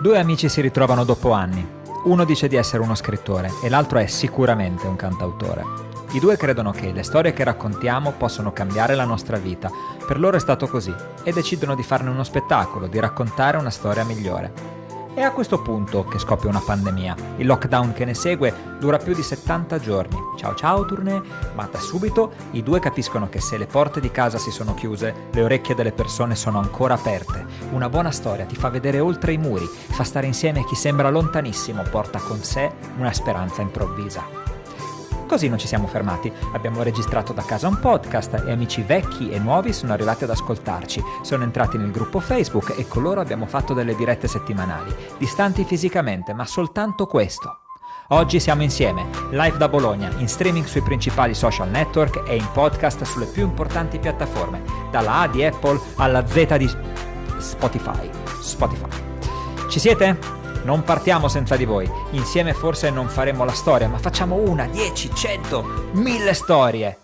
Due amici si ritrovano dopo anni. Uno dice di essere uno scrittore e l'altro è sicuramente un cantautore. I due credono che le storie che raccontiamo possono cambiare la nostra vita. Per loro è stato così e decidono di farne uno spettacolo, di raccontare una storia migliore. È a questo punto che scoppia una pandemia. Il lockdown che ne segue dura più di 70 giorni. Ciao ciao tournée, ma da subito i due capiscono che se le porte di casa si sono chiuse, le orecchie delle persone sono ancora aperte. Una buona storia ti fa vedere oltre i muri, fa stare insieme chi sembra lontanissimo, porta con sé una speranza improvvisa. Così non ci siamo fermati, abbiamo registrato da casa un podcast e amici vecchi e nuovi sono arrivati ad ascoltarci, sono entrati nel gruppo Facebook e con loro abbiamo fatto delle dirette settimanali, distanti fisicamente, ma soltanto questo. Oggi siamo insieme, live da Bologna, in streaming sui principali social network e in podcast sulle più importanti piattaforme, dalla A di Apple alla Z di Spotify. Spotify. Ci siete? Non partiamo senza di voi. Insieme forse non faremo la storia, ma facciamo una, dieci, cento, mille storie.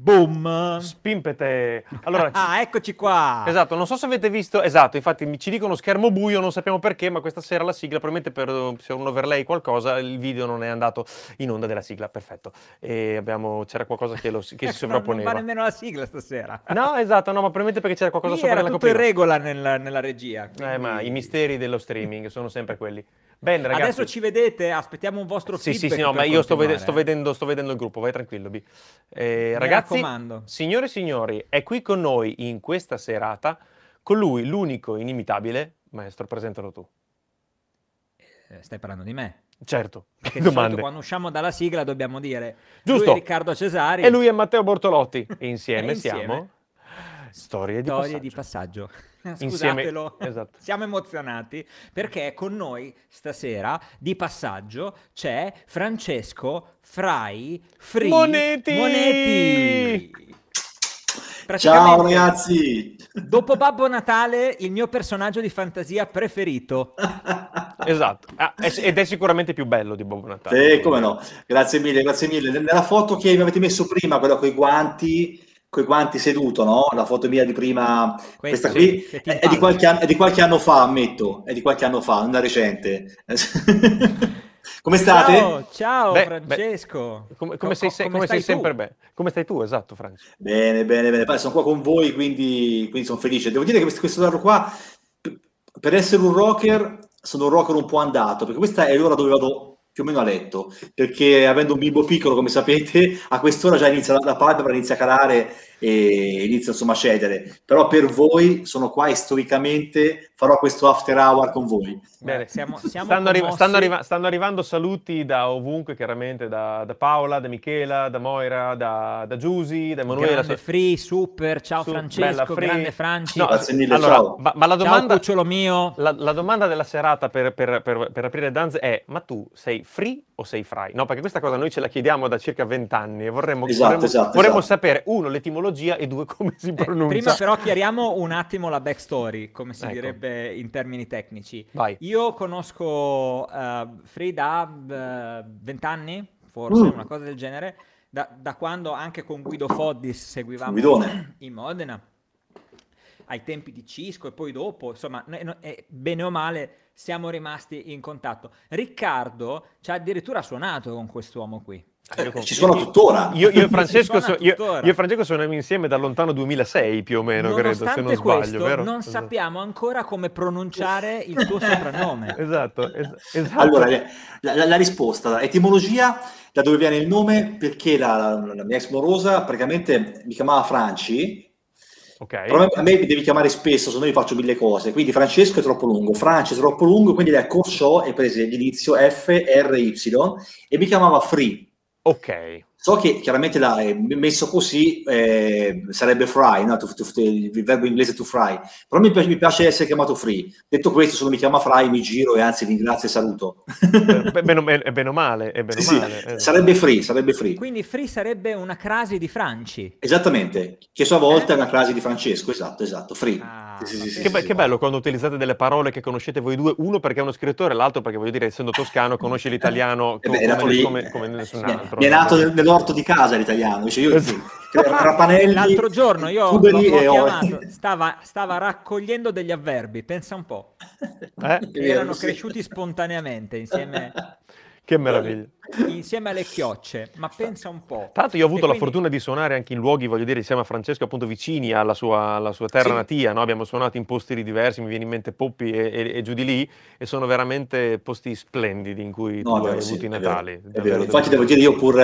Boom! Spimpete. Allora, ah, eccoci qua! Esatto, non so se avete visto, esatto, infatti ci dicono schermo buio, non sappiamo perché, ma questa sera la sigla, probabilmente per se un overlay qualcosa, il video non è andato in onda della sigla, perfetto. E abbiamo, c'era qualcosa che, lo, che si sovrapponeva. non va nemmeno la sigla stasera. No, esatto, no, ma probabilmente perché c'era qualcosa Qui sopra era nella tutto in copertina. regola nella, nella regia. Eh, ma quindi- i misteri dello streaming sono sempre quelli. Bene, ragazzi. Adesso ci vedete, aspettiamo un vostro Sì, sì, feedback sì, no, per ma io sto, vede- sto vedendo, sto vedendo il gruppo, vai tranquillo, Bi. Eh, ragazzi, raccomando. signore e signori, è qui con noi in questa serata colui, l'unico inimitabile, maestro, presentalo tu. Eh, Stai parlando di me. Certo, Perché solito domande. quando usciamo dalla sigla dobbiamo dire Giusto. lui è Riccardo Cesari E lui è Matteo Bortolotti e insieme, E insieme. siamo Storie di Storie passaggio. di passaggio. Insieme- Scusatelo, esatto. siamo emozionati perché con noi stasera di passaggio c'è Francesco Frai Free Moneti! Moneti. Ciao ragazzi! Dopo Babbo Natale, il mio personaggio di fantasia preferito. Esatto, Ah, è- ed è sicuramente più bello di Bob Natale. Sì, come no. Grazie mille, grazie mille. Nella foto che mi avete messo prima, quella con i guanti, coi guanti seduto, no? La foto mia di prima, questa sì, qui, ti è, è di anno, è di qualche anno fa, ammetto, è di qualche anno fa, non da recente. Come state? Ciao, ciao Beh, Francesco. Come, come Co- sei, co- se- come sei sempre bene. Come stai tu, esatto, Franci. Bene, bene, bene. Poi sono qua con voi, quindi, quindi sono felice. Devo dire che questo, questo lavoro qua, per essere un rocker, sono un rocker un po' andato, perché questa è l'ora dove vado più o meno a letto, perché avendo un bimbo piccolo, come sapete, a quest'ora già inizia la, la palpebra inizia a calare e inizia insomma a cedere. Però per voi sono qua e storicamente farò questo after hour con voi. Bene. siamo, siamo stanno, arri- stanno arriva- stanno arrivando saluti da ovunque, chiaramente, da, da Paola, da Michela, da Moira, da, da Giusy, da Emanuela. Grande Free, super, ciao Su- Francesco, grande Franci. No, Grazie mille, allora, ciao. Ma, ma la ciao domanda, cucciolo mio. la, la domanda della serata per, per- per- per aprire Danze è: ma tu sei free o sei fry? No, perché questa cosa noi ce la chiediamo da circa vent'anni e vorremmo, Esatto, vorremmo- esatto, vorremmo esatto. sapere, uno, l'etimologia e due, come si Eh, pronuncia. prima però chiariamo un attimo la backstory, come si Ecco. direbbe in termini tecnici. Vai. Io conosco eh, Free da vent'anni, forse, Mm. una cosa del genere, da, da quando anche con Guido Foddis seguivamo Guidone. in Modena, ai tempi di Cisco e poi dopo, insomma, ne- no- eh, bene o male siamo rimasti in contatto. Riccardo ci ha addirittura suonato con quest'uomo qui. Io Ci suona tuttora. Io, io e Francesco, so- io- tuttora. io e Francesco suoniamo insieme dal lontano 2006 più o meno, credo, se Nonostante non sbaglio, questo, vero? non Esatto. sappiamo ancora come pronunciare il tuo soprannome. Esatto, es- esatto. Allora, la, la- la risposta, etimologia, da dove viene il nome? Perché la, la- la mia ex morosa praticamente mi chiamava Franci, ok. però a me- a me mi devi chiamare spesso, se no io faccio mille cose, quindi Francesco è troppo lungo, Franci è troppo lungo, quindi lei accorciò e prese l'inizio F, R, Y e mi chiamava Free. Ok. So che chiaramente l'ha eh, messo così eh, sarebbe fry, no? To- to- to- il verbo inglese to fry, però mi piace, mi piace essere chiamato free. Detto questo, se non mi chiama fry mi giro e anzi ringrazio e saluto. Beh, bene, è bene o male, è bene Sì, o sì, male. eh. sarebbe free, sarebbe free. Quindi Free sarebbe una crasi di Franci. Esattamente, che a sua volta Eh? è una frase di Francesco, esatto, esatto, free. Ah, Sì, sì, sì, Che, sì, be- sì. che bello quando utilizzate delle parole che conoscete voi due, uno perché è uno scrittore, l'altro perché voglio dire, essendo toscano, conosce l'italiano Eh beh, come, lì, come- come eh, nessun altro. Mi è nato nel- nell'orto di casa l'italiano, dice io Esatto. Rapanelli, L'altro giorno io l'ho, l'ho chiamato, stava, stava, raccogliendo degli avverbi, pensa un po'. Eh? Erano cresciuti spontaneamente insieme che meraviglia. Insieme alle chiocce, ma pensa un po'. Tanto io ho avuto quindi... la fortuna di suonare anche in luoghi, voglio dire, insieme a Francesco, appunto vicini alla sua, alla sua terra sì. natia, no? abbiamo suonato in posti diversi, mi viene in mente Poppi e, e, e, giù di lì, e sono veramente posti splendidi in cui no, tu hai sì, avuto i Natali. È vero, è vero. Infatti devo dire, io pur,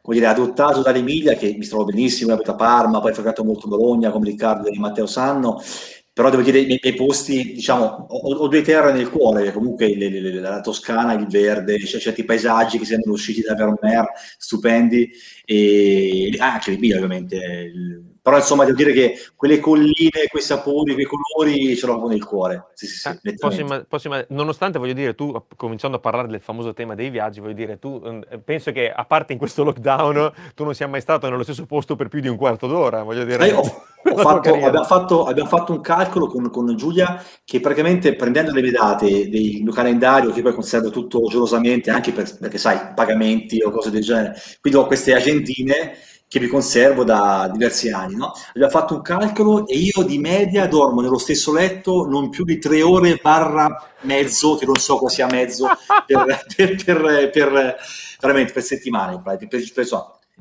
come dire, adottato dall'Emilia, che mi trovo benissimo, abito a Parma, poi ho frequentato molto Bologna, come Riccardo e Matteo Sanno, però devo dire, nei, nei posti, diciamo, ho, ho, due terre nel cuore, comunque le, le, la Toscana, il verde, c'è certi paesaggi che sembrano usciti da Vermeer, stupendi, e anche l'Emilia ovviamente, il, però insomma devo dire che quelle colline, quei sapori, quei colori ce l'ho nel cuore. Sì, sì, sì, eh, posso imma- posso imma- nonostante voglio dire, tu cominciando a parlare del famoso tema dei viaggi, voglio dire, tu eh, penso che a parte in questo lockdown tu non sia mai stato nello stesso posto per più di un quarto d'ora, voglio dire. Eh, ho, ho fatto, abbiamo, fatto, abbiamo, fatto, un calcolo con, con, Giulia che praticamente prendendo le mie date del mio calendario, che poi conservo tutto gelosamente, anche per, perché sai, pagamenti o cose del genere, quindi ho queste agendine che mi conservo da diversi anni. No? Abbiamo fatto un calcolo e io di media dormo nello stesso letto non più di tre ore barra mezzo, che non so cosa sia mezzo, per, per, per, per veramente per settimane. Per,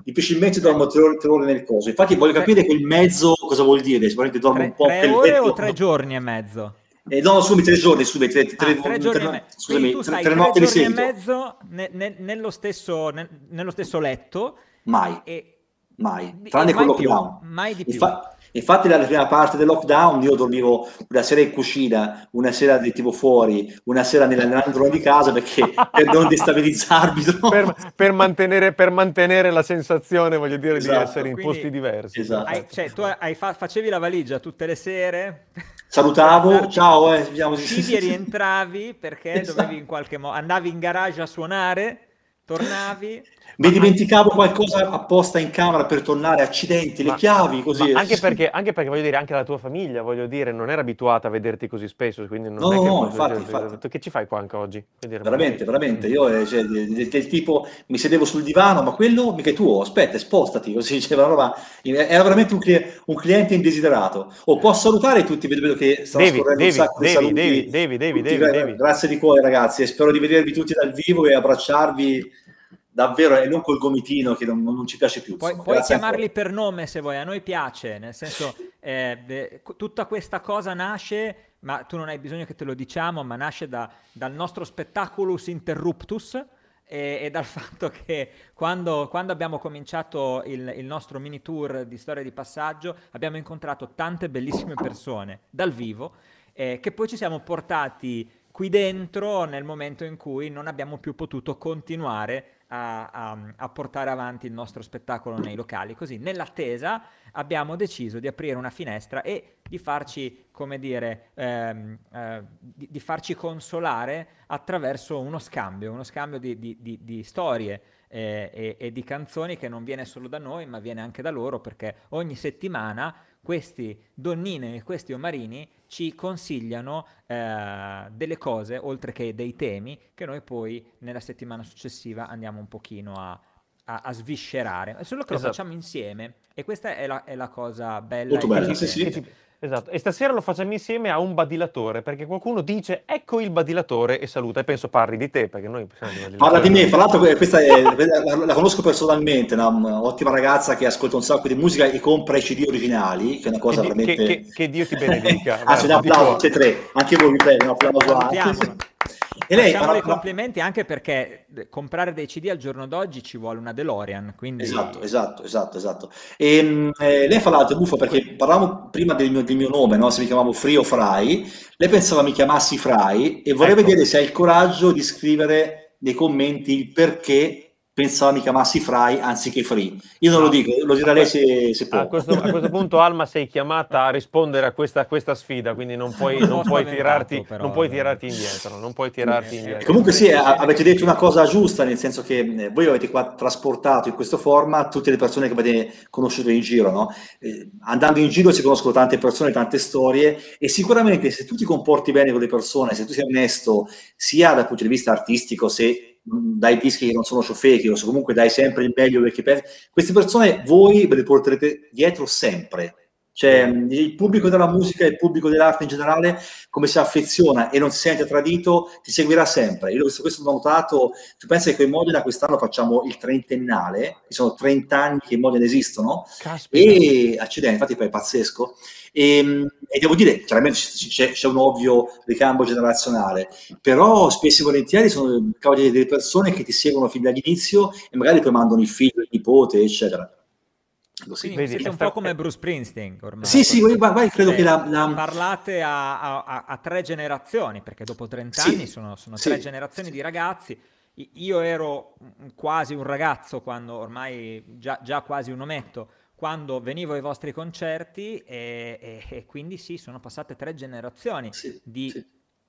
difficilmente dormo tre ore, tre ore, nel coso. Infatti voglio capire quel mezzo cosa vuol dire. Sicuramente dormo tre, un po' tre ore o tre giorni e mezzo? Eh, no, scusami, tre giorni, scusami, tre, tre, ah, tre giorni, tre, scusami, tu tre, tre notti di seguito. e mezzo ne, ne, nello, stesso, ne, nello stesso letto. Mai. E, mai, tranne con lockdown. mai di più. Infa- infatti nella prima parte del lockdown io dormivo una sera in cucina, una sera di tipo fuori, una sera nell'androne di casa perché per non destabilizzarmi per, per, mantenere, per, mantenere, la sensazione, voglio dire, esatto. di essere in Quindi, posti diversi. Esatto. Hai, cioè, tu hai fa- facevi la valigia tutte le sere? Salutavo, ciao, eh, Uscivi e rientravi perché esatto. dovevi in qualche modo, andavi in garage a suonare, tornavi mi dimenticavo qualcosa apposta in camera per tornare, accidenti, le ma, chiavi, così. Anche perché, anche perché, voglio dire, anche la tua famiglia, voglio dire, non era abituata a vederti così spesso, quindi non no, è no, che... No, infatti, infatti. Che ci fai qua anche oggi? Dire, veramente, ma... veramente, io eh, cioè, del, del, tipo, mi sedevo sul divano, ma quello mica è tuo, aspetta, spostati, così diceva roba, era veramente un, cliente, un cliente indesiderato. O posso salutare tutti, vedo che stanno devi, scorrendo devi, un sacco devi, di saluti. Devi, devi, devi, devi, devi. Grazie di cuore ragazzi, e spero di vedervi tutti dal vivo e abbracciarvi davvero e non col gomitino che non, non ci piace più. Puoi, puoi chiamarli per nome se vuoi, a noi piace, nel senso eh, tutta questa cosa nasce, ma tu non hai bisogno che te lo diciamo, ma nasce da, dal nostro spettaculus interruptus e, e dal fatto che quando, quando abbiamo cominciato il, il, nostro mini tour di storia di passaggio abbiamo incontrato tante bellissime persone dal vivo eh, che poi ci siamo portati qui dentro nel momento in cui non abbiamo più potuto continuare a, a, a, portare avanti il nostro spettacolo nei locali. Così, nell'attesa, abbiamo deciso di aprire una finestra e di farci, come dire, ehm, eh, di, di, farci consolare attraverso uno scambio, uno scambio di, di, di storie eh, e, e di canzoni che non viene solo da noi, ma viene anche da loro, perché ogni settimana questi donnine e questi omarini ci consigliano eh, delle cose, oltre che dei temi, che noi poi nella settimana successiva andiamo un pochino a, a, a sviscerare. È solo che esatto. lo facciamo insieme e questa è la, è la cosa bella. Molto bella, sì, sì. Esatto, e stasera lo facciamo insieme a un badilatore, perché qualcuno dice ecco il badilatore e saluta, e penso parli di te, perché noi Parla di me, fra l'altro questa è, la, la, conosco personalmente, un'ottima ragazza che ascolta un sacco di musica e compra i CD originali, che è una cosa che, veramente... Che, che, che Dio ti benedica. Anzi, un applauso e tre, anche voi vi prego, un applauso a... E lei Facciamo i complimenti anche perché comprare dei CD al giorno d'oggi ci vuole una DeLorean. Quindi... Esatto, esatto, esatto, esatto. E, ehm, eh, lei fa l'altro buffo perché parlavamo prima del mio, del mio nome, no? se mi chiamavo Free o Fry. Lei pensava mi chiamassi Fry e vorrei ecco. vedere se hai il coraggio di scrivere nei commenti il perché pensava mi chiamassi Fry anziché Free. Io non no. lo dico, lo dirà lei se, se può. A questo, a questo, punto Alma sei chiamata a rispondere a questa, a questa sfida, quindi non puoi, non puoi, tirarti, però, non puoi tirarti indietro. Non puoi tirarti eh, indietro. Comunque sì, avete detto una cosa giusta, nel senso che eh, voi avete qua trasportato in questo format tutte le persone che avete conosciuto in giro, no? Eh, andando in giro si conoscono tante persone, tante storie e sicuramente se tu ti comporti bene con le persone, se tu sei onesto, sia dal punto di vista artistico, se dai dischi che non sono ciofechi, o comunque dai sempre il meglio perché pensi. Queste persone voi ve le porterete dietro sempre. Cioè, il pubblico della musica e il pubblico dell'arte in generale, come si affeziona e non si sente tradito, ti seguirà sempre. Io questo, questo ho notato. Tu pensi che in Modena quest'anno facciamo il trentennale, ci sono 30 anni che in Modena esistono, Caspita. e accidenti, infatti poi è pazzesco. E, ehm, e devo dire, chiaramente c'è, c'è, un ovvio ricambio generazionale, però spesso e volentieri sono cavoli delle persone che ti seguono fin dall'inizio e magari poi mandano il figlio, il nipote, eccetera. Così. Vedi, siete un po' come Bruce Springsteen ormai. Sì, sì, vai, credo cioè, che la, la... Parlate a, a, a, tre generazioni, perché dopo 30 sì, anni sono, sono tre sì, generazioni sì. di ragazzi. Io ero quasi un ragazzo quando, ormai già, già quasi un ometto, quando venivo ai vostri concerti e, e, e quindi sì, sono passate tre generazioni di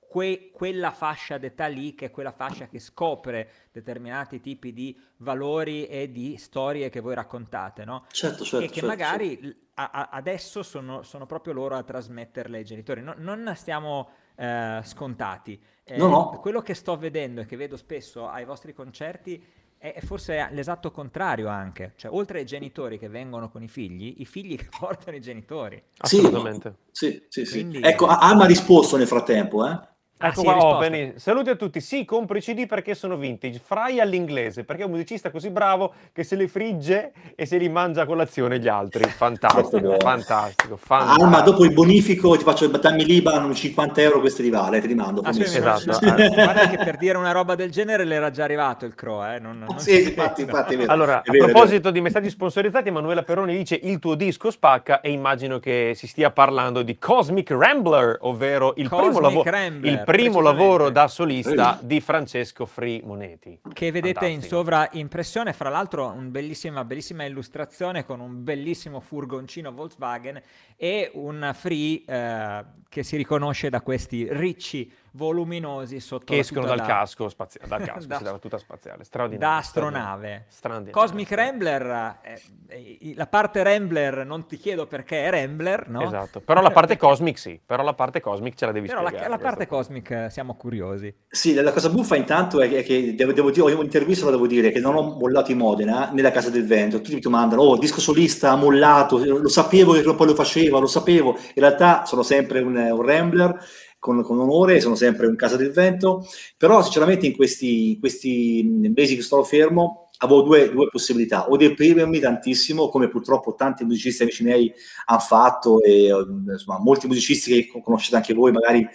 que- quella fascia d'età lì, che è quella fascia che scopre determinati tipi di valori e di storie che voi raccontate, no? Certo, certo. E che certo, magari certo. a- adesso sono, sono, proprio loro a trasmetterle ai genitori. No, non stiamo eh, scontati. Eh, no, no. Quello che sto vedendo e che vedo spesso ai vostri concerti è forse l'esatto contrario anche, cioè oltre ai genitori che vengono con i figli, i figli che portano i genitori. Assolutamente. Sì, sì, sì. Quindi... Ecco, Alma ha risposto nel frattempo, eh? Ecco ah, qua, oh, Saluti a tutti. Sì, compri CD perché sono vintage. Fry all'inglese perché è un musicista così bravo che se li frigge e se li mangia a colazione gli altri. Fantastico, fantastico, fantastico. Alma, dopo il bonifico ti faccio dammi Liban 50 euro queste li vale, te li mando. Ah, sì, esatto. Guarda che per dire una roba del genere l'era già arrivato il Cro, eh? Non, non sì, infatti, infatti, vero. Allora, vero, a proposito di messaggi sponsorizzati, Emanuela Peroni dice il tuo disco spacca e immagino che si stia parlando di Cosmic Rambler, ovvero il Cosmic primo lavoro il primo lavoro da solista di Francesco Free Moneti. Che vedete Fantastico. in sovraimpressione, fra l'altro una bellissima, bellissima illustrazione con un bellissimo furgoncino Volkswagen e un Free eh, che si riconosce da questi ricci voluminosi sotto che escono dal da... casco spaziale, dal casco, da, dalla tuta spaziale, straordinario. Da astronave. Straordinario. Cosmic Rambler, eh, eh, la parte Rambler non ti chiedo perché è Rambler, no? Esatto, però la parte Cosmic sì, però la parte Cosmic ce la devi però spiegare. La, la parte Cosmic eh, siamo curiosi. Sì, la cosa buffa intanto è che, che devo, devo dire, ho un'intervista lo devo dire, che non ho mollato in Modena, nella Casa del Vento, tutti mi domandano, oh, disco solista, ha mollato, lo sapevo che poi lo faceva, lo sapevo, in realtà sono sempre un, un Rambler, con, con, onore, sono sempre in casa del vento, però sinceramente in questi, in questi mesi che sto fermo avevo due, due, possibilità, o deprimermi tantissimo, come purtroppo tanti musicisti amici miei hanno fatto, e insomma, molti musicisti che conoscete anche voi magari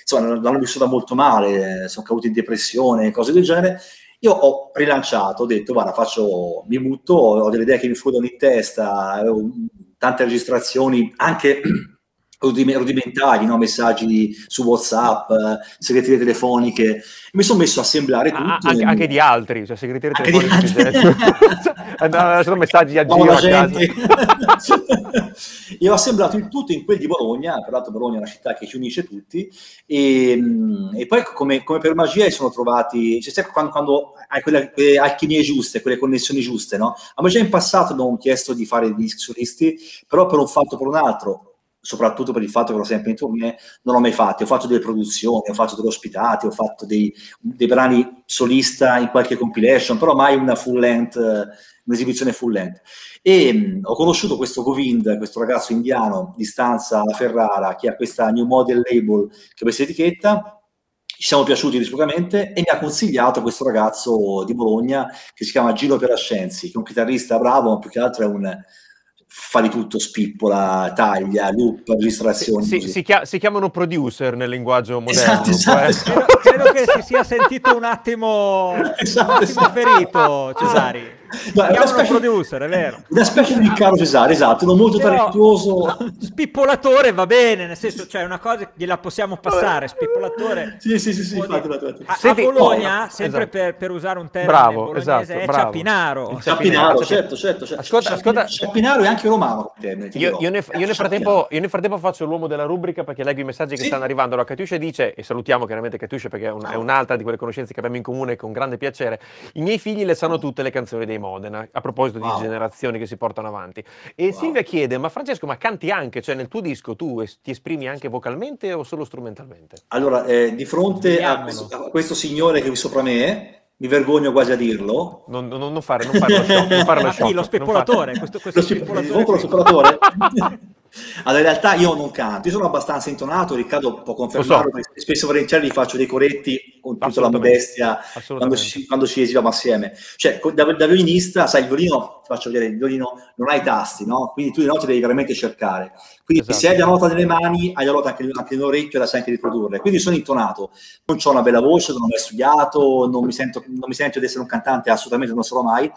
insomma, l'hanno vissuta molto male, sono caduti in depressione, cose del genere. Io ho rilanciato, ho detto, guarda, faccio, mi butto, ho delle idee che mi fluono in testa, tante registrazioni, anche rudimentali, no? messaggi su WhatsApp, eh, segreterie telefoniche. Mi sono messo a assemblare tutto. Ah, anche, anche, di altri, cioè segreterie telefoniche. Andavano cioè, messaggi a giro a Io ho assemblato il tutto in quel di Bologna, peraltro Bologna è una città che ci unisce tutti, e, e poi come, come, per magia sono trovati, cioè, quando, quando hai quelle, quelle, alchimie giuste, quelle connessioni giuste, no? A me già in passato abbiamo chiesto di fare dischi solisti, però per un fatto o per un altro, soprattutto per il fatto che ero sempre in tournée, non l'ho mai fatto. Ho fatto delle produzioni, ho fatto delle ospitate, ho fatto dei, dei brani solista in qualche compilation, però mai una full length, un'esibizione full length. E mh, ho conosciuto questo Govind, questo ragazzo indiano di stanza a Ferrara, che ha questa New Model Label, che questa etichetta, ci siamo piaciuti reciprocamente e mi ha consigliato questo ragazzo di Bologna che si chiama Gino Perascenzi, che è un chitarrista bravo, ma più che altro è un fa di tutto, spippola, taglia, loop, registrazioni. Si, si, chia- si chiamano producer nel linguaggio moderno. Esatto, esatto. Credo, credo, che si sia sentito un attimo, esatto, un attimo esatto. ferito, Cesari. No, è una specie, producer, è vero. Una specie di Carlo Cesare, esatto, non molto Però, talentuoso. Spippolatore va bene, nel senso, cioè una cosa gliela possiamo passare, spippolatore. sì, sì, sì, sì infatti, infatti. A, Senti, a, Bologna, oh, sempre esatto. per, per, usare un termine bravo, bolognese, esatto, è bravo. Ciappinaro. Ciappinaro, certo, certo. certo. Ascolta, ascolta. Ciappinaro è anche romano. Io, io, nel, io, nel frattempo, io, nel frattempo, faccio l'uomo della rubrica perché leggo i messaggi che sì. stanno arrivando. Allora, Catiuscia dice, e salutiamo chiaramente Catiuscia perché è, un, è, un'altra di quelle conoscenze che abbiamo in comune con grande piacere, i miei figli le sanno tutte le canzoni dei Modena. A proposito wow. di generazioni che si portano avanti. E wow. Silvia chiede, ma Francesco, ma canti anche? Cioè nel tuo disco tu ti esprimi anche vocalmente o solo strumentalmente? Allora, eh, di fronte a questo, a questo, signore che è sopra me, mi vergogno quasi a dirlo. Non, non, non fare, non fare lo shock. Non fare lo, Ah, shock, chi? lo non spepolatore, fare- questo, questo Lo spe- spepolatore lo spepolatore? Allora, in realtà io non canto, io sono abbastanza intonato, Riccardo può confermarlo, Lo so. perché spesso volentieri gli faccio dei coretti con tutta la modestia quando ci, quando ci esibiamo assieme. Cioè, da, da violinista, sai, il violino, ti faccio vedere, il violino non ha i tasti, no? Quindi tu le note devi veramente cercare. Quindi Esatto. se hai la nota nelle mani, hai la nota anche, anche nell'orecchio e la sai anche riprodurre. Quindi sono intonato, non ho una bella voce, non ho mai studiato, non mi sento, non mi sento di essere un cantante, assolutamente non sarò mai.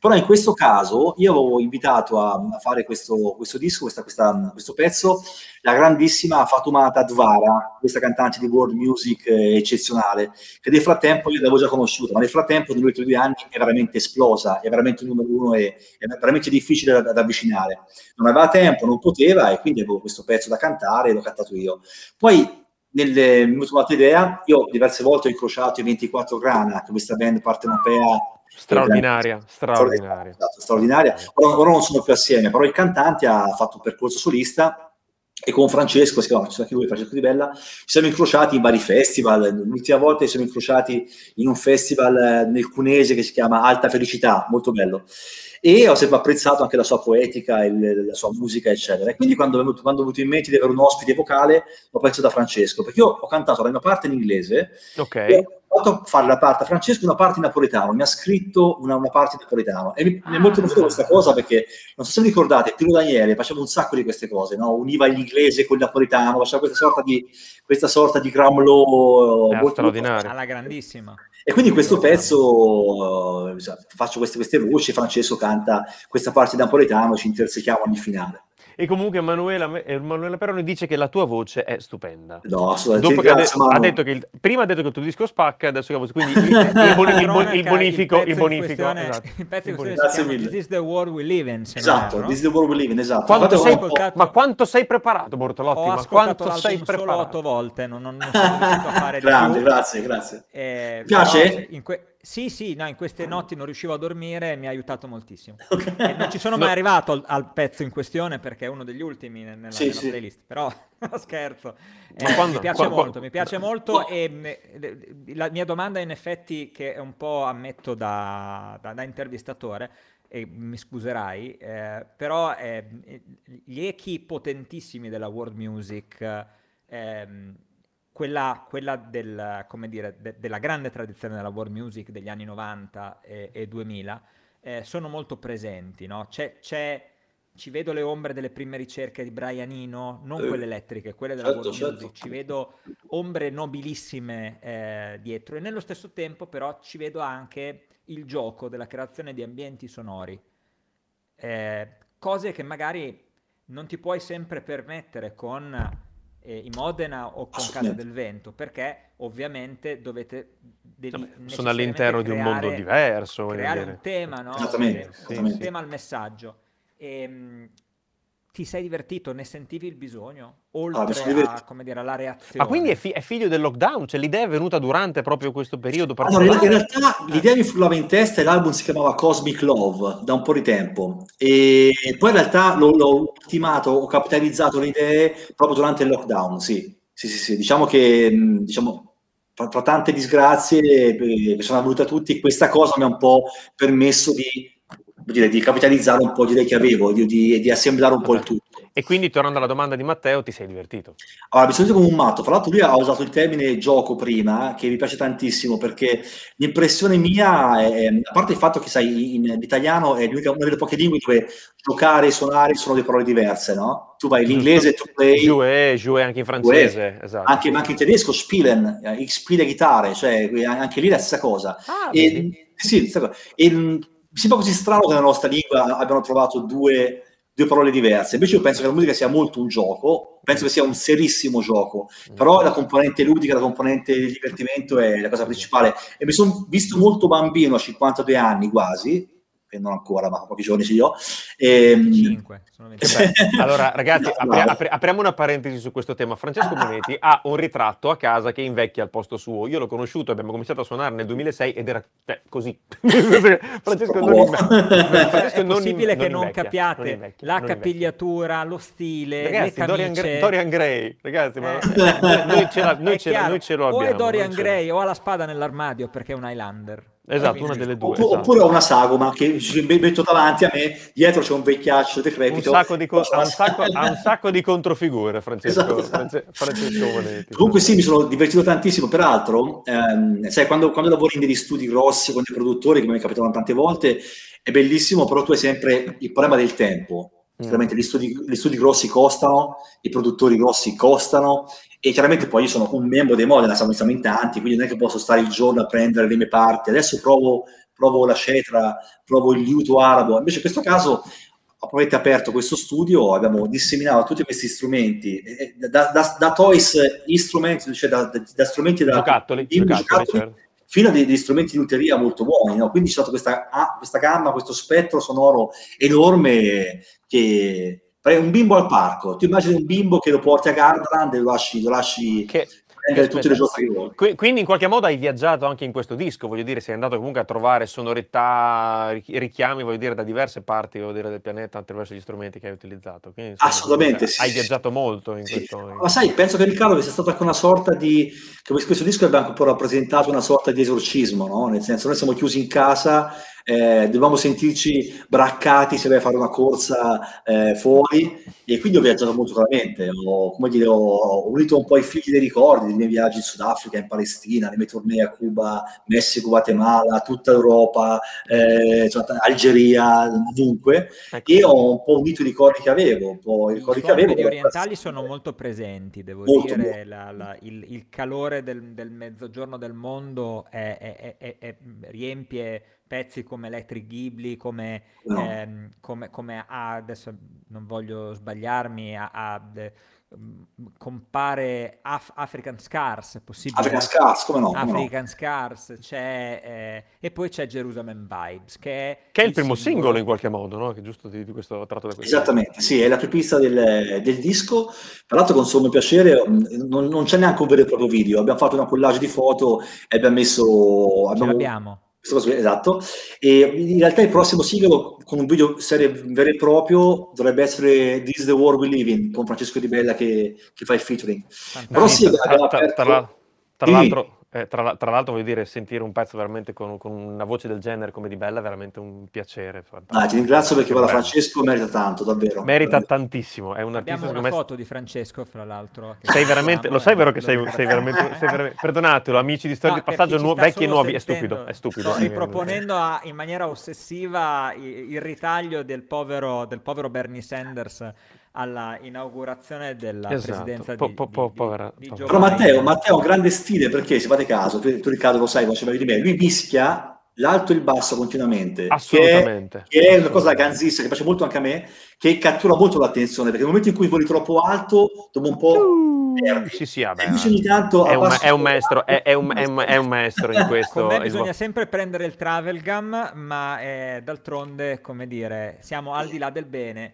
Però in questo caso io avevo invitato a, a fare questo, questo disco, questa- questa- questo pezzo, la grandissima Fatoumata Dvara, questa cantante di world music eh, eccezionale, che nel frattempo io l'avevo già conosciuta, ma nel frattempo negli ultimi due anni è veramente esplosa, è veramente il numero uno e è veramente difficile da, da avvicinare. Non aveva tempo, non poteva e quindi avevo questo pezzo da cantare e l'ho cantato io. Poi nel, mi è venuta un'altra idea, io diverse volte ho incrociato i 24 Grana, che questa band partenopea Straordinaria, straordinaria. Esatto, straordinaria. Ora, ora non sono più assieme, però il cantante ha fatto un percorso solista e con Francesco, si chiama c'è anche lui, Francesco Di Bella, ci siamo incrociati in vari festival. L'ultima volta ci siamo incrociati in un festival eh, nel Cunese che si chiama Alta Felicità, molto bello. E ho sempre apprezzato anche la sua poetica, il- la sua musica, eccetera. E quindi quando quando è venuto in mente di avere un ospite vocale, ho pensato a Francesco, perché io ho cantato la mia parte in inglese, Ok. e ho fatto fare la parte a Francesco una parte in napoletano, mi ha scritto una, una parte in napoletano e mi, mi è molto piaciuta questa cosa perché non so se vi ricordate, Pino Daniele faceva un sacco di queste cose, no? univa l'inglese con il napoletano, faceva questa sorta di, questa sorta di Gramlo È straordinario. alla grandissima. e quindi in questo pezzo eh, faccio queste, queste voci, Francesco canta questa parte in napoletano, ci intersechiamo ogni finale. E comunque Emanuela, Emanuela Perroni dice che la tua voce è stupenda. No. Dopo che ha, Grazie, ha detto che il, prima ha detto che il tuo disco spacca, adesso che la voce, quindi il, il boni- il bon- il bonifico, il bonifico, esatto. il pezzo in Il questione Grazie mille. This is the world we live in, Esatto, erro. this is the world we live in, esatto. Quanto sei- ho ascoltato- ma quanto sei preparato, Bortolotti? Ho Ma quanto sei solo preparato? otto volte, non, non, non sono riuscito a fare di Grande, più. grazie, grazie. Eh, Piace? in que- sì, sì, no, in queste notti non riuscivo a dormire e mi ha aiutato moltissimo. E non ci sono mai No. arrivato al, al pezzo in questione perché è uno degli ultimi ne- nella, Sì, nella sì. playlist, però scherzo. Eh, quando- mi piace qua- qua- molto, mi piace molto e mh, la mia domanda in effetti che è un po' ammetto da, da- da intervistatore e mi scuserai, eh, però eh, gli echi potentissimi della world music ehm, quella, quella del, come dire, de- della grande tradizione della world music degli anni 90 e, e 2000 eh, sono molto presenti, no? C'è, c'è- ci vedo le ombre delle prime ricerche di Brian Eno, non Eh, quelle elettriche, quelle della certo, world certo. music, ci vedo ombre nobilissime eh, dietro e nello stesso tempo però ci vedo anche il gioco della creazione di ambienti sonori, Eh, cose che magari non ti puoi sempre permettere con eh, i Modena o con Casa Assolutamente. del Vento, perché ovviamente dovete sono all'interno di un mondo creare- diverso. creare dire. un tema, no? Esattamente, Eh, Un esattamente. tema al messaggio. Ehm, ti sei divertito? Ne sentivi il bisogno? Oltre Ah, mi sono a, come dire, alla reazione. Ma quindi è, fi- è figlio del lockdown? Cioè l'idea è venuta durante proprio questo periodo Allora, in, in realtà l'idea mi frullava in testa e l'album si chiamava Cosmic Love da un po' di tempo e poi in realtà l'ho, l'ho ultimato, ho capitalizzato le idee proprio durante il lockdown, sì, sì, sì, sì. diciamo che diciamo, fra, tante disgrazie eh, che sono avvenute a tutti, questa cosa mi ha un po' permesso di, dire, di capitalizzare un po' di idee che avevo, di, di- di assemblare un po' il tutto. E quindi tornando alla domanda di Matteo, ti sei divertito? Allora, mi sono sentito come un matto. Fra l'altro, lui ha usato il termine gioco prima, che mi piace tantissimo perché l'impressione mia è, a parte il fatto che, sai, in, in italiano è l'unica- una delle poche lingue dove giocare e suonare sono delle parole diverse, no? Tu vai in inglese, tu play, Jouer, jouer anche in francese, esatto. anche, anche in tedesco, spielen, eh, ich spiele chitarre, cioè anche lì è la stessa cosa. Ah, E, sì, stessa cosa. E, mh, mi sembra così strano che nella nostra lingua abbiano trovato due, due parole diverse. Invece io penso che la musica sia molto un gioco, penso che sia un serissimo gioco, però la componente ludica, la componente di divertimento è la cosa principale. E mi sono visto molto bambino a 52 anni quasi, che non ancora, ma pochi giorni sì io. E, 5, sono 25. Beh, allora, ragazzi, apri- apri- apriamo una parentesi su questo tema. Francesco Monetti ha un ritratto a casa che invecchia al posto suo. Io l'ho conosciuto, abbiamo cominciato a suonare nel 2006 ed era cioè, così. Francesco non, Oh. inve- Francesco è non possibile in- che non invecchia, capiate non invecchia, la non invecchia. capigliatura, lo stile, Ragazzi, le Dorian. Gray, Dorian Gray, ragazzi, ma Eh, noi, ce la- noi ce la- noi ce lo o è Dorian Gray o ha la spada nell'armadio perché è un Highlander. Esatto, una delle due. Oppure, esatto. oppure una sagoma che metto davanti a me, dietro c'è un vecchiaccio decrepito. Un sacco di, co- Faccio ha, una un sacco, un sacco di controfigure, Francesco, Esatto, esatto. France- Francesco Monetti. Comunque sì, mi sono divertito tantissimo, peraltro, ehm, sai, quando, quando lavori in degli studi grossi con dei produttori, come mi è capitato tante volte, è bellissimo, però tu hai sempre il problema del tempo. Mm. Chiaramente gli studi, gli studi grossi costano, i produttori grossi costano e chiaramente poi io sono un membro dei Modena, siamo, siamo in tanti, quindi non è che posso stare il giorno a prendere le mie parti. Adesso provo, provo la cetra, provo il liuto arabo. Invece in questo caso avete aperto questo studio, abbiamo disseminato tutti questi strumenti, da, da, da toys instrumenti, cioè da, da- strumenti da Giocattoli, giocattoli, giocattoli, certo. fino a degli strumenti di luteria molto buoni. no? Quindi c'è stata questa, ah, questa gamma, questo spettro sonoro enorme che un bimbo al parco. Tu immagini un bimbo che lo porti a Gardaland e lo lasci, lo lasci Che- prendere tutte le aspetta. giostre che Quindi in qualche modo hai viaggiato anche in questo disco, voglio dire, sei andato comunque a trovare sonorità, ri- richiami, voglio dire, da diverse parti dire, del pianeta attraverso gli strumenti che hai utilizzato. Quindi, insomma, Assolutamente, sì, Hai viaggiato molto in Sì, questo... Ma sai, penso che Riccardo sia stato anche una sorta di... che questo disco abbia anche un po' rappresentato una sorta di esorcismo, no? Nel senso, noi siamo chiusi in casa, eh, dovevamo sentirci braccati se vai a fare una corsa eh, fuori. E quindi ho viaggiato molto veramente, ho, come dire, ho, unito un po' i figli dei ricordi dei miei viaggi in Sudafrica, in Palestina, le mie tournée a Cuba, Messico, Guatemala, tutta Europa, eh, insomma, Algeria, ovunque. Ecco. e ho un po' unito i ricordi che avevo, un po' i I ricordi che avevo. medio orientali sono molto presenti, devo Molto, dire, la- la- il, il calore del, del mezzogiorno del mondo è- è- è- riempie pezzi come Electric Ghibli, come, No. ehm, come, come ha, adesso non voglio sbagliarmi, ha, ha de- compare Af- African Scars, è possibile? African Scars, come no? come no. African Scars, c'è, eh, e poi c'è Jerusalem Vibes, che è, Che è il primo singolo in qualche modo, no? Che giusto di, di questo tratto da questo. Esattamente, sì, è la prepista del, del disco. Tra l'altro, con sommo piacere, non, non c'è neanche un vero e proprio video. Abbiamo fatto una collage di foto e abbiamo messo. Ce Abbiamo, l'abbiamo. Esatto. E in realtà il prossimo singolo con un video serie vero e proprio dovrebbe essere This is the World We Live In con Francesco Di Bella che, che fa il featuring. Però sì, Tra- tra- tra tra l'altro, eh, tra, tra l'altro voglio dire, sentire un pezzo veramente con, con una voce del genere come di Bella è veramente un piacere. Ah, ti ringrazio perché guarda. Francesco merita tanto, davvero. Merita tantissimo, è un artista Abbiamo una me... foto di Francesco, fra l'altro. Sei veramente, lo sai vero che sei, sei veramente, sei veramente- perdonatelo, amici di Storia No, di Passaggio, sta vecchi e nuovi, è stupido, è stupido. Sto riproponendo a- in maniera ossessiva i- il ritaglio del povero, del povero Bernie Sanders alla inaugurazione della Esatto, presidenza po- di, po- po- di- povera- di povera. Però Matteo. Matteo ha un grande stile perché, se fate caso, tu, tu, Riccardo lo sai, lo sai meglio di me, lui mischia l'alto e il basso continuamente. Assolutamente. Che è, che è una cosa ganzista che piace molto anche a me, che cattura molto l'attenzione, perché nel momento in cui voli troppo alto, dopo un po' perdi. Sì, sì, vabbè, ogni tanto è un, è maestro, è, è un, è un- è un maestro in questo. Con me il- bisogna sempre prendere il travel gum, ma eh, d'altronde, come dire, siamo al di là del bene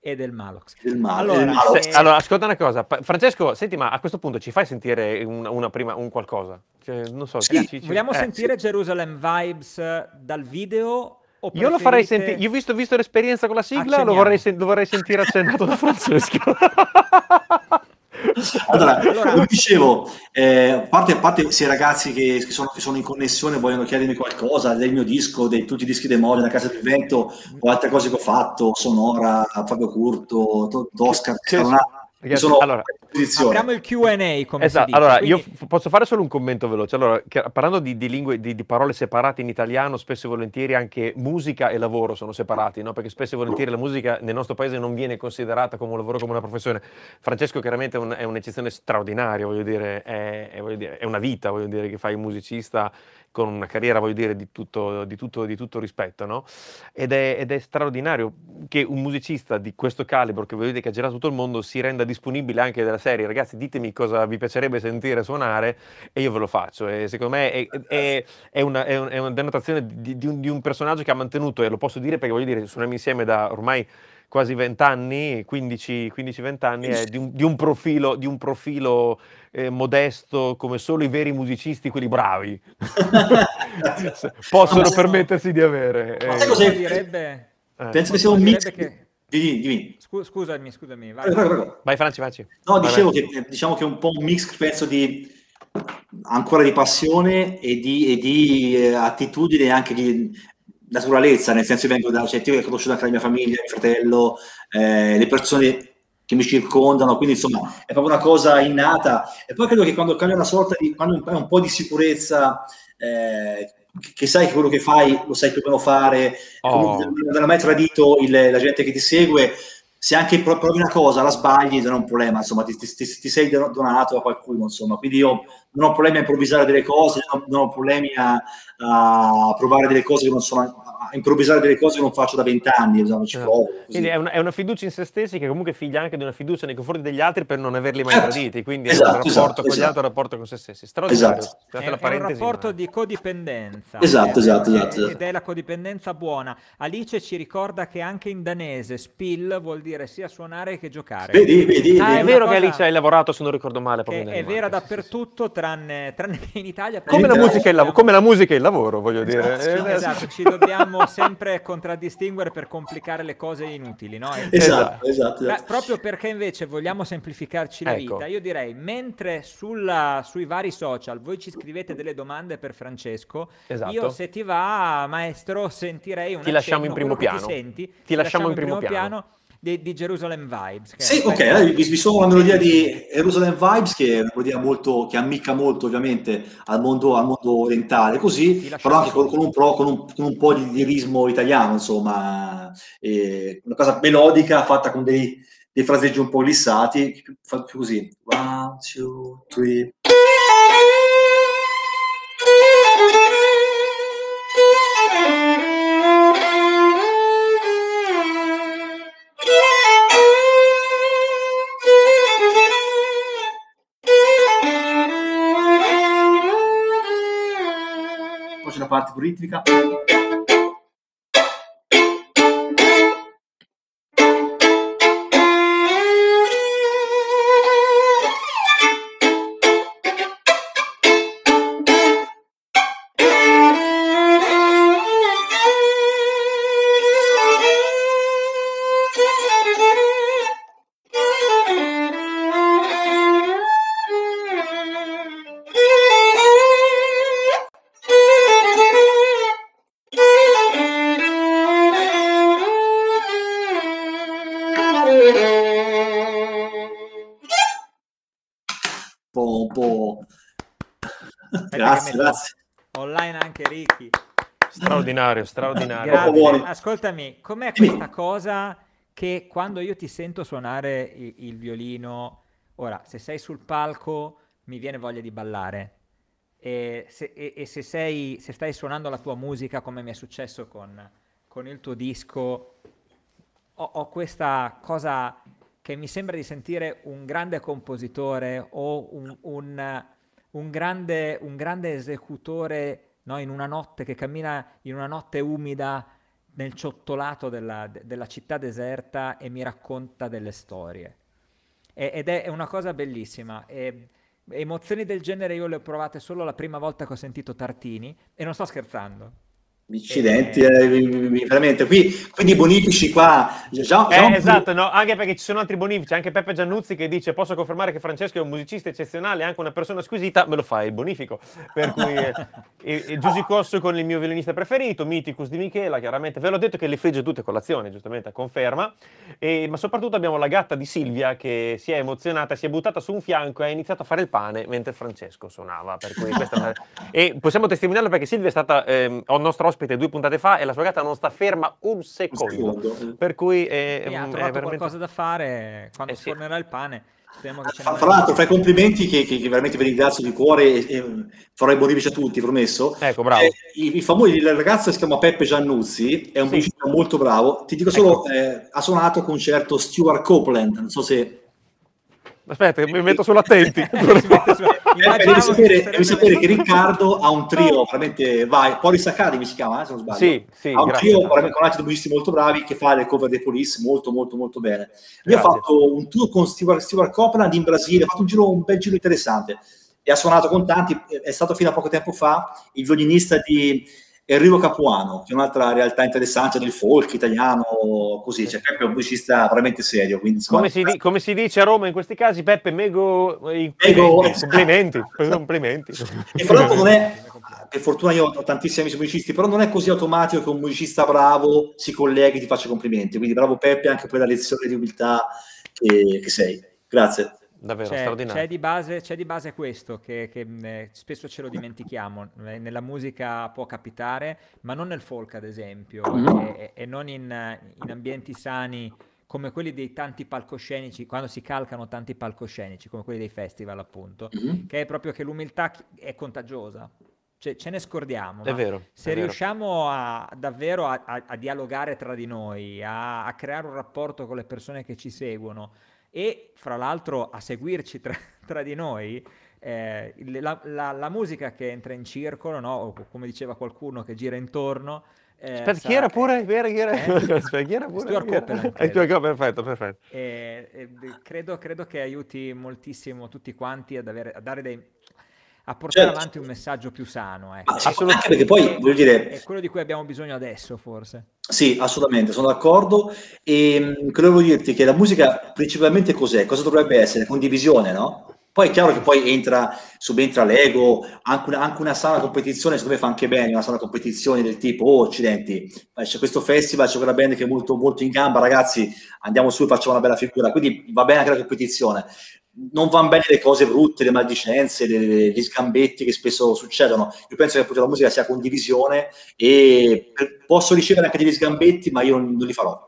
e del malox. del male. Allora, del male. Se- allora, ascolta una cosa, Pa- Francesco, senti, ma a questo punto ci fai sentire un, una prima, un qualcosa? Cioè, non so, Sì, ci- ci- Vogliamo eh, sentire Jerusalem Vibes eh, dal video? O Io lo farei sentire, io ho visto, visto l'esperienza con la sigla, lo vorrei, sen- lo vorrei sentire accennato da Francesco. Allora, Allora- come dicevo, eh, a, parte, a parte se i ragazzi che, che sono, che sono in connessione vogliono chiedermi qualcosa del mio disco, di tutti i dischi dei Modena, Casa del Vento o altre cose che ho fatto, Sonora, Fabio Curto, To- Tosca, Che- Scaronà, ragazzi, sono allora. Apriamo il Q&A, come Esatto, si dice. allora quindi- io f- posso fare solo un commento veloce. Allora, che- parlando di, di lingue, di, di parole separate in italiano, spesso e volentieri anche musica e lavoro sono separati, no? Perché spesso e volentieri la musica nel nostro paese non viene considerata come un lavoro, come una professione. Francesco chiaramente è, un- è un'eccezione straordinaria, voglio dire, è, è- voglio dire, è una vita, voglio dire, che fai musicista con una carriera, voglio dire, di tutto, di tutto, di tutto rispetto, no? Ed è, ed è straordinario che un musicista di questo calibro, che dire che ha girato tutto il mondo, si renda disponibile anche della serie. Ragazzi, ditemi cosa vi piacerebbe sentire suonare e io ve lo faccio. E secondo me è, è- è una, una denotazione di un, di un personaggio che ha mantenuto, e lo posso dire perché voglio dire, suoniamo insieme da ormai quasi 20 anni, 15-20 anni, è di un, di un profilo, di un profilo eh, modesto come solo i veri musicisti, quelli bravi, possono permettersi di avere. Ma Eh, cos'è? direbbe... eh. Penso che sia un mix. che- Dimmi, dimmi. Scu- scusami, scusami. vai. Prego, prego. Vai Franci, Franci. No, Vai, dicevo vai. che diciamo che è un po' un mix, penso, di ancora di passione e di, e di eh, attitudine anche di naturalezza, nel senso che vengo da, cioè, io ho conosciuto anche la mia famiglia, mio fratello, eh, le persone che mi circondano, quindi insomma è proprio una cosa innata. E poi credo che quando cambia una sorta di, quando hai un po' di sicurezza, eh, che sai che quello che fai lo sai più o meno fare, oh. non hai mai tradito il, la gente che ti segue, se anche provi una cosa, la sbagli, non è un problema, insomma, ti, ti, ti, sei donato a qualcuno, insomma, quindi io non ho problemi a improvvisare delle cose, non, non ho problemi a, a, provare delle cose che non sono, improvvisare delle cose che non faccio da vent'anni, ci provo. Quindi è una, è una, fiducia in se stessi che comunque è figlia anche di una fiducia nei confronti degli altri per non averli mai certo. traditi, quindi esatto, è un rapporto esatto, con esatto. gli altri, un rapporto con se stessi. Straordinario. Esatto. È, è, un rapporto ma... di codipendenza. Esatto, esatto, esatto, Ed è la codipendenza buona. Alice ci ricorda che anche in danese spill vuol dire sia suonare che giocare. Vedi, vedi. Ah, è, vero che Alice hai lavorato, se non ricordo male. È, è vera dappertutto, tranne, tranne che in Italia. Come la, musica lav- come la musica e il lavoro, voglio dire. Esatto, eh, esatto, ci dobbiamo sempre contraddistinguere per complicare le cose inutili, no? Esatto, esatto. Beh, proprio perché invece vogliamo semplificarci la ecco. vita, io direi, mentre sulla, sui vari social voi ci scrivete delle domande per Francesco, esatto. io se ti va, maestro, sentirei un Ti lasciamo in primo piano. Ti, senti, ti, ti lasciamo in primo, primo piano. piano di, di, Jerusalem Vibes. Sì, ok, allora, vi, vi suono la melodia di Jerusalem Vibes, che è una melodia molto, che ammicca molto ovviamente al mondo, al mondo orientale, così, però anche con, con, un, pro, con, un, con, un, po' di, ritmo italiano, insomma, eh, una cosa melodica fatta con dei, dei fraseggi un po' glissati, così, one, two, three... parte ritmica. Straordinario, straordinario. Grazie. Ascoltami, com'è questa cosa che quando io ti sento suonare il, il, violino, ora, se sei sul palco mi viene voglia di ballare. E se, e, e se, sei, se stai suonando la tua musica, come mi è successo con, con il tuo disco, ho, ho questa cosa che mi sembra di sentire un grande compositore o un, un un grande, un grande esecutore no, in una notte che cammina in una notte umida nel ciottolato della, della città deserta e mi racconta delle storie. E, ed è una cosa bellissima. E, emozioni del genere io le ho provate solo la prima volta che ho sentito Tartini e non sto scherzando. Incidenti, eh, veramente. Qui, quindi bonifici qua. Già, già eh, esatto, no? anche perché ci sono altri bonifici. Anche Peppe Giannuzzi che dice: Posso confermare che Francesco è un musicista eccezionale, anche una persona squisita. Me lo fa il bonifico. Per cui, eh, Giusy Cosso con il mio violinista preferito, Miticus di Michela. Chiaramente, ve l'ho detto che le frigge tutte colazione, giustamente, conferma. E, ma soprattutto abbiamo la gatta di Silvia che si è emozionata, si è buttata su un fianco e ha iniziato a fare il pane mentre Francesco suonava. Per cui una... E possiamo testimoniarlo perché Silvia è stata eh, nostro ospite ospite due puntate fa e la sua gatta non sta ferma un secondo. Un secondo. Per cui è, è, ha trovato è veramente... qualcosa da fare quando eh sì. fornerà il pane. Fra, fra l'altro, fra i complimenti che, che, che, veramente vi ringrazio di cuore e, e farò i bonifici a tutti, promesso. Ecco, bravo. Eh, i, i, famosi, il ragazzo si chiama Peppe Giannuzzi, è un sì. musicista molto bravo. Ti dico solo, ecco. eh, ha suonato con certo Stuart Copeland, non so se Aspetta, mi metto sull'attenti. Eh, devi, sapere, devi sapere, che Riccardo ha un trio, veramente vai, Polis Academy si chiama, eh, se non sbaglio. Sì, sì, ha un grazie, trio con altri musicisti molto bravi che fa le cover dei Police molto, molto, molto bene. Lui ha fatto un tour con Stewart, Stewart Copeland in Brasile, ha fatto un, giro, un bel giro interessante e ha suonato con tanti. È stato fino a poco tempo fa il violinista di Enrico Capuano, che è un'altra realtà interessante del folk italiano, così, cioè Peppe è un musicista veramente serio. Quindi, insomma, come, si di, come, si dice a Roma in questi casi, Peppe, mego, mego complimenti, complimenti. E fra l'altro non è, per fortuna io ho tantissimi amici musicisti, però non è così automatico che un musicista bravo si colleghi e ti faccia complimenti, quindi bravo Peppe anche per la lezione di umiltà che, che sei. Grazie. Davvero, c'è, straordinario. C'è di, base, c'è di base questo che, che eh, spesso ce lo dimentichiamo. Eh, nella musica può capitare, ma non nel folk, ad esempio, mm-hmm. e, e, non in, in, ambienti sani come quelli dei tanti palcoscenici, quando si calcano tanti palcoscenici, come quelli dei festival, appunto, mm-hmm. che è proprio che l'umiltà è contagiosa. Cioè, ce ne scordiamo. È vero. Se è riusciamo vero. A, davvero a, a, a, dialogare tra di noi, a, a creare un rapporto con le persone che ci seguono, e fra l'altro a seguirci tra, tra di noi. Eh, la, la, la, musica che entra in circolo, no? o come diceva qualcuno che gira intorno. Eh, Aspetta, chi era pure? Chi era, chi era? Eh? Aspetta, chi era pure? Stuart Copeland. perfetto, perfetto. Eh, eh, credo, credo, che aiuti moltissimo tutti quanti ad avere, a dare dei, a portare certo. avanti un messaggio più sano. Ecco. Assolutamente, anche perché poi voglio dire... È quello di cui abbiamo bisogno adesso, forse. Sì, assolutamente, sono d'accordo. E mm, volevo dirti che la musica principalmente cos'è? Cosa dovrebbe essere? Condivisione, no? Poi è chiaro che poi entra, subentra l'ego, anche una, anche una sana competizione, secondo me fa anche bene una sana competizione del tipo, oh, accidenti, c'è questo festival, c'è quella band che è molto, molto in gamba, ragazzi, andiamo su e facciamo una bella figura. Quindi va bene anche la competizione non vanno bene le cose brutte, le maldicenze, le, gli scambetti che spesso succedono. Io penso che appunto la musica sia condivisione e posso ricevere anche degli scambetti, ma io non, non li farò.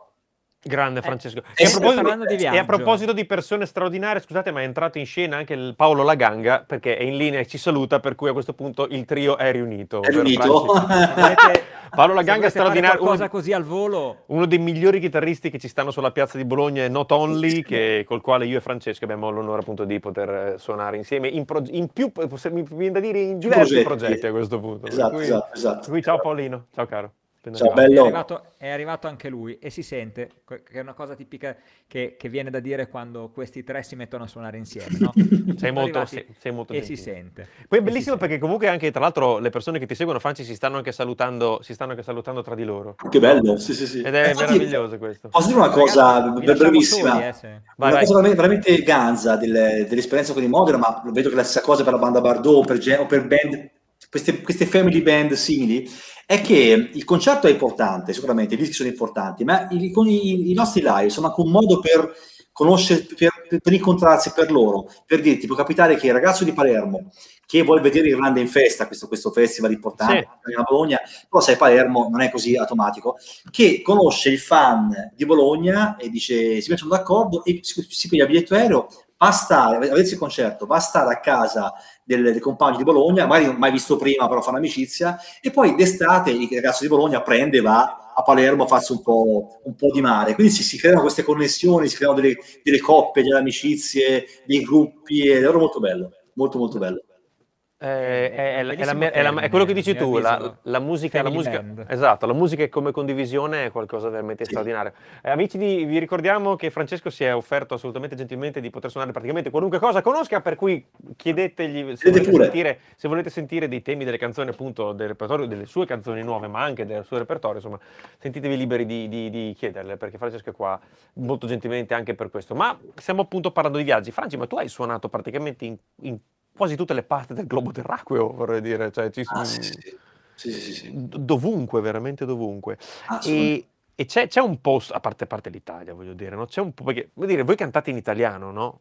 Grande eh, Francesco. Eh, e, a proposito, di e, a proposito di persone straordinarie, scusate, ma è entrato in scena anche il Paolo Laganga perché è in linea e ci saluta, per cui a questo punto il trio è riunito. È riunito. Paolo Laganga è straordinario. Cosa così al volo. Uno dei migliori chitarristi che ci stanno sulla piazza di Bologna è Not Only, che, col quale io e Francesco abbiamo l'onore appunto di poter eh, suonare insieme in, pro, in più, mi viene da dire, in diversi progetti, progetti a questo punto. Esatto, cui, esatto, esatto. Cui, ciao Paolino, ciao caro. Ciao, bello. È arrivato, è arrivato, anche lui e si sente, che è una cosa tipica che, che, viene da dire quando questi tre si mettono a suonare insieme. No? sei, molto, sei, sei molto E gentile. si sente. Poi è bellissimo perché comunque anche, tra l'altro, le persone che ti seguono, Franci, si stanno anche salutando, si stanno anche salutando tra di loro. Che bello, sì, sì, sì. Ed è Infatti, meraviglioso questo. Posso dire una cosa Ragazzi, brevissima? Soli, eh, sì. vai, una cosa veramente ganza delle, dell'esperienza con i Modena, ma vedo che la stessa cosa per la banda Bardot o per, o per band queste, queste, family band simili è che il concerto è importante, sicuramente, i dischi sono importanti, ma i, i, i nostri live sono anche un modo per conoscere, per, per, incontrarsi per loro, per dirti, può capitare che il ragazzo di Palermo che vuole vedere Irlanda in festa, questo, questo festival importante sì. a Bologna, però sai Palermo non è così automatico, che conosce il fan di Bologna e dice si mettono d'accordo e si, si piglia il biglietto aereo, va a stare, avete il concerto, va a stare a casa del, del compagno di Bologna, magari mai visto prima, però fa un'amicizia, e poi d'estate il ragazzo di Bologna prende e va a Palermo a farsi un po', un po', di mare. Quindi si, si, creano queste connessioni, si creano delle, delle coppie, delle amicizie, dei gruppi, è molto bello, molto molto bello. Eh, è, è, è, la, è, quello che dici tu, la, la, musica, la musica esatto, la musica come condivisione è qualcosa veramente sì. straordinario. Eh, amici, di, vi ricordiamo che Francesco si è offerto assolutamente gentilmente di poter suonare praticamente qualunque cosa conosca, per cui chiedetegli se volete, sentire, se volete, sentire, dei temi delle canzoni, appunto, del repertorio, delle sue canzoni nuove, ma anche del suo repertorio, insomma, sentitevi liberi di, di, di chiederle, perché Francesco è qua molto gentilmente anche per questo. Ma stiamo appunto parlando di viaggi. Franci, ma tu hai suonato praticamente in, in quasi tutte le parti del globo terracqueo, vorrei dire. Cioè, ci, ah, sì, sì. Sì, dovunque, veramente dovunque. E, e c'è, c'è, un posto, a parte, a parte l'Italia, voglio dire, no? c'è un po', perché, voglio dire, voi cantate in italiano, no?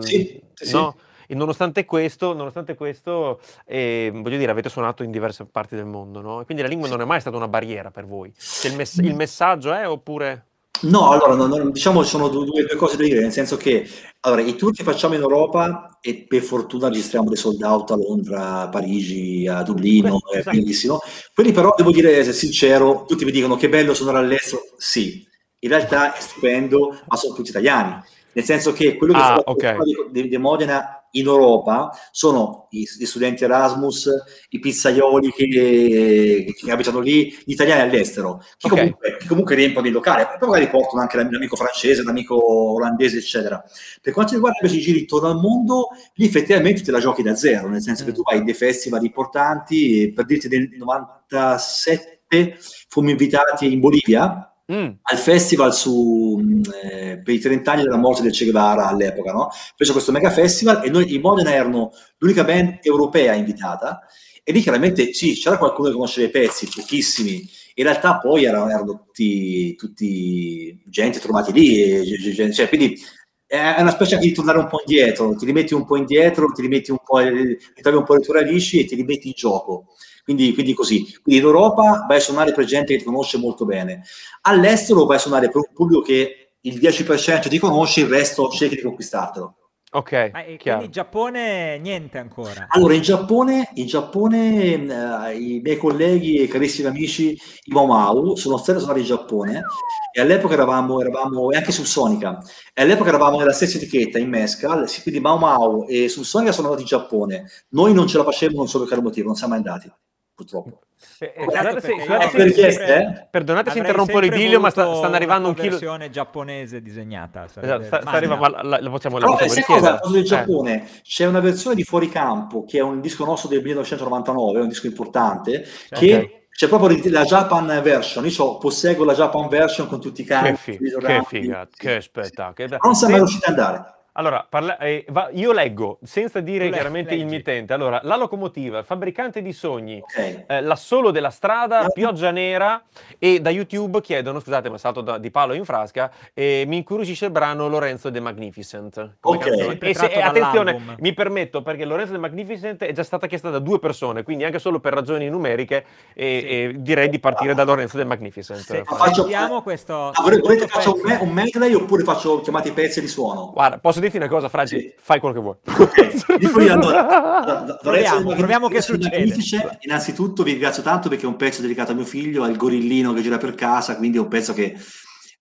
Sì, no? E nonostante questo, nonostante questo eh, voglio dire, avete suonato in diverse parti del mondo, no? E quindi la lingua non è mai stata una barriera per voi. Il, mess- il messaggio è oppure... No, allora, no, no, diciamo che sono due, due, cose da dire, nel senso che allora, i tour che facciamo in Europa e per fortuna registriamo dei sold out a Londra, a Parigi, a Dublino, Beh, è esatto. bellissimo. Quelli però, devo dire, essere sincero, tutti mi dicono che bello suonare all'estero, sì, in realtà è stupendo, ma sono tutti italiani, nel senso che quello che ah, okay. di, di Modena in Europa sono gli studenti Erasmus, i pizzaioli che, che, abitano lì, gli italiani all'estero, che, okay. comunque, che comunque riempiono il locale, poi magari portano anche l'amico francese, l'amico olandese, eccetera. Per quanto riguarda invece i giri intorno al mondo, lì effettivamente te la giochi da zero, nel senso mm. che tu vai in dei festival importanti, per dirti nel 97 fummo invitati in Bolivia, Mm. al festival su, eh, per i 30 anni della morte del Che Guevara all'epoca, no? Fece questo mega festival e noi in Modena erano l'unica band europea invitata e lì chiaramente sì, c'era qualcuno che conosceva i pezzi, pochissimi. In realtà poi erano, erano tutti, tutti, gente trovati lì, cioè, quindi è una specie di tornare un po' indietro, ti rimetti un po' indietro, ti rimetti un po', ritrovi un po' le tue radici e ti rimetti in gioco. Quindi, quindi, così. Quindi in Europa vai a suonare per gente che ti conosce molto bene. All'estero vai a suonare per un pubblico che il 10% ti conosce, il resto cerchi di conquistartelo. Ok. Ma, quindi in Giappone niente ancora. Allora, in Giappone, in Giappone eh, i miei colleghi e carissimi amici, i Mau sono stati a suonare in Giappone e all'epoca eravamo, eravamo e anche su Sonica, e all'epoca eravamo nella stessa etichetta in Mescal, quindi Mau Mau e su Sonica sono andati in Giappone. Noi non ce la facevamo non so per quale motivo, non siamo mai andati purtroppo. Eh, eh, scusate se, scusate se, richieste, eh? Perdonate se interrompo l'idilio, ma sta, stanno arrivando un chilo... versione giapponese disegnata. Esatto, sta, sta arrivando, la, la, la possiamo, la possiamo. Cosa, del Giappone, eh. c'è una versione di Fuori Campo, che è un disco nostro del 1999, è un disco importante, cioè, che... Okay. C'è proprio la Japan version, io posseggo la Japan version con tutti i canti. Che, figa, che figata, che spettacolo. Non siamo mai riusciti ad andare. Allora, parla- eh, va- io leggo senza dire chiaramente il mittente. Allora, la locomotiva, il fabbricante di sogni, okay. eh, l'assolo della strada, pioggia nera e da YouTube chiedono, scusate ma salto da, di palo in frasca, eh, mi incuriosisce il brano Lorenzo The Magnificent. Ok. E, se, attenzione, mi permetto perché Lorenzo The Magnificent è già stata chiesta da due persone, quindi anche solo per ragioni numeriche sì. direi di partire ah. da Lorenzo The Magnificent. Se, faccio, questo... Ah, volete faccio un, un medley oppure faccio chiamati pezzi di suono? Guarda, posso dirti una cosa, Franci, sì. fai quello che vuoi. Okay. allora, proviamo, proviamo che succede. Innanzitutto vi ringrazio tanto perché è un pezzo dedicato a mio figlio, al gorillino che gira per casa, quindi è un pezzo che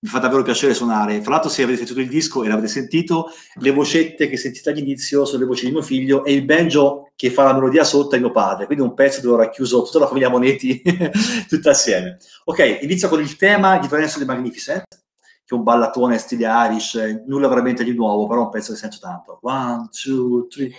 mi fa davvero piacere suonare. Fra l'altro, se avete sentito il disco e l'avete sentito, le vocette che sentite all'inizio sono le voci di mio figlio e il banjo che fa la melodia sotto è mio padre. Quindi è un pezzo dove ho racchiuso tutta la famiglia Monetti tutta assieme. Ok, inizio con il tema di Lorenzo di Magnificent che un ballatone stile Irish, nulla veramente di nuovo, però un pezzo che sento tanto. One, two, three.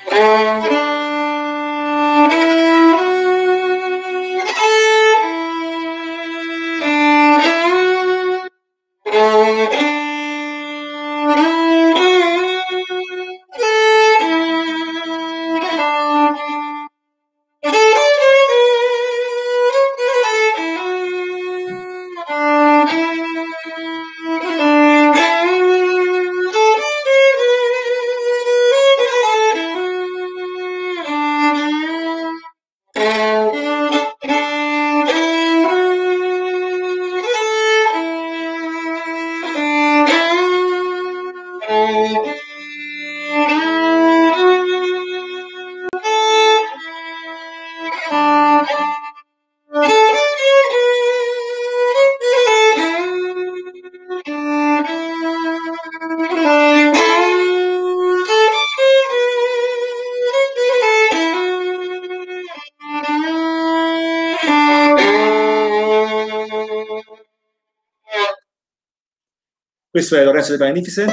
Questo è Lorenzo De Magnificent.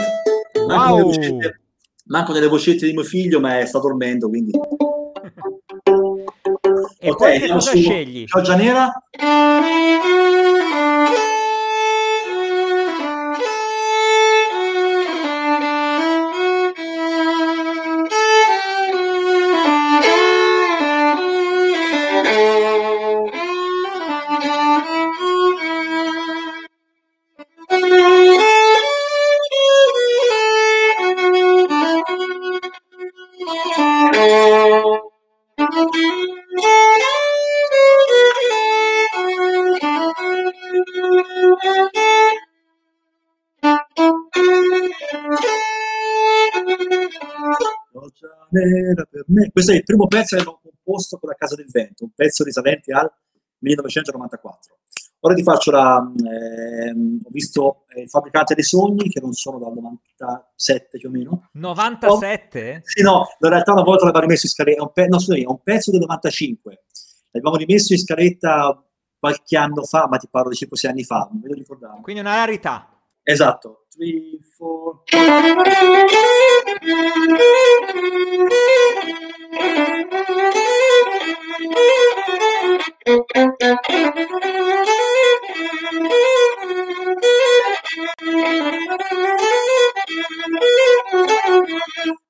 Manco, wow. delle vocette, manco delle vocette di mio figlio, ma sta dormendo, quindi... E ok, poi che cosa scegli? Pioggia nera Questo è il primo pezzo che ho composto con la Casa del Vento, un pezzo risalente al 1994. Ora ti faccio la... ehm, ho visto eh, Fabbricante dei Sogni, che non sono dal 97 più o meno. 97? Sì, no, in realtà una volta l'abbiamo rimesso in scaletta, un, pe- no, scusami, è un pezzo del 95. L'abbiamo rimesso in scaletta qualche anno fa, ma ti parlo di 5-6 anni fa, non me lo ricordavo. Quindi una rarità. Esatto. Three, four.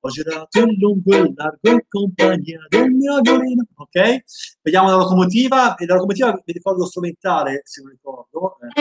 Ho girato in lungo e largo in compagnia del mio violino. Ok? Vediamo la locomotiva. E la locomotiva mi ricordo strumentale, se non ricordo. eh.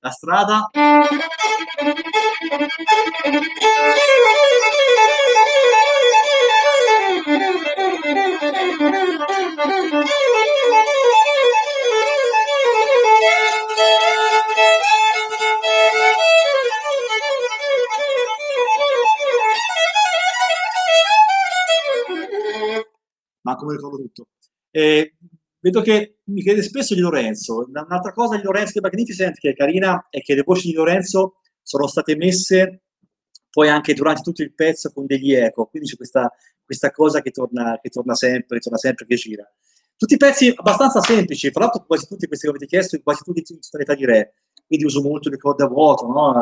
La strada. Ma come ricordo tutto. Eh, vedo che mi chiede spesso di Lorenzo. Un'altra cosa di Lorenzo di Magnificent che è carina è che le voci di Lorenzo sono state messe poi anche durante tutto il pezzo con degli eco, quindi c'è questa, questa cosa che torna, che torna sempre, torna sempre, che gira. Tutti pezzi abbastanza semplici, fra l'altro quasi tutti questi che avete chiesto, quasi tutti in tonalità di re, quindi uso molto le corde a vuoto, no?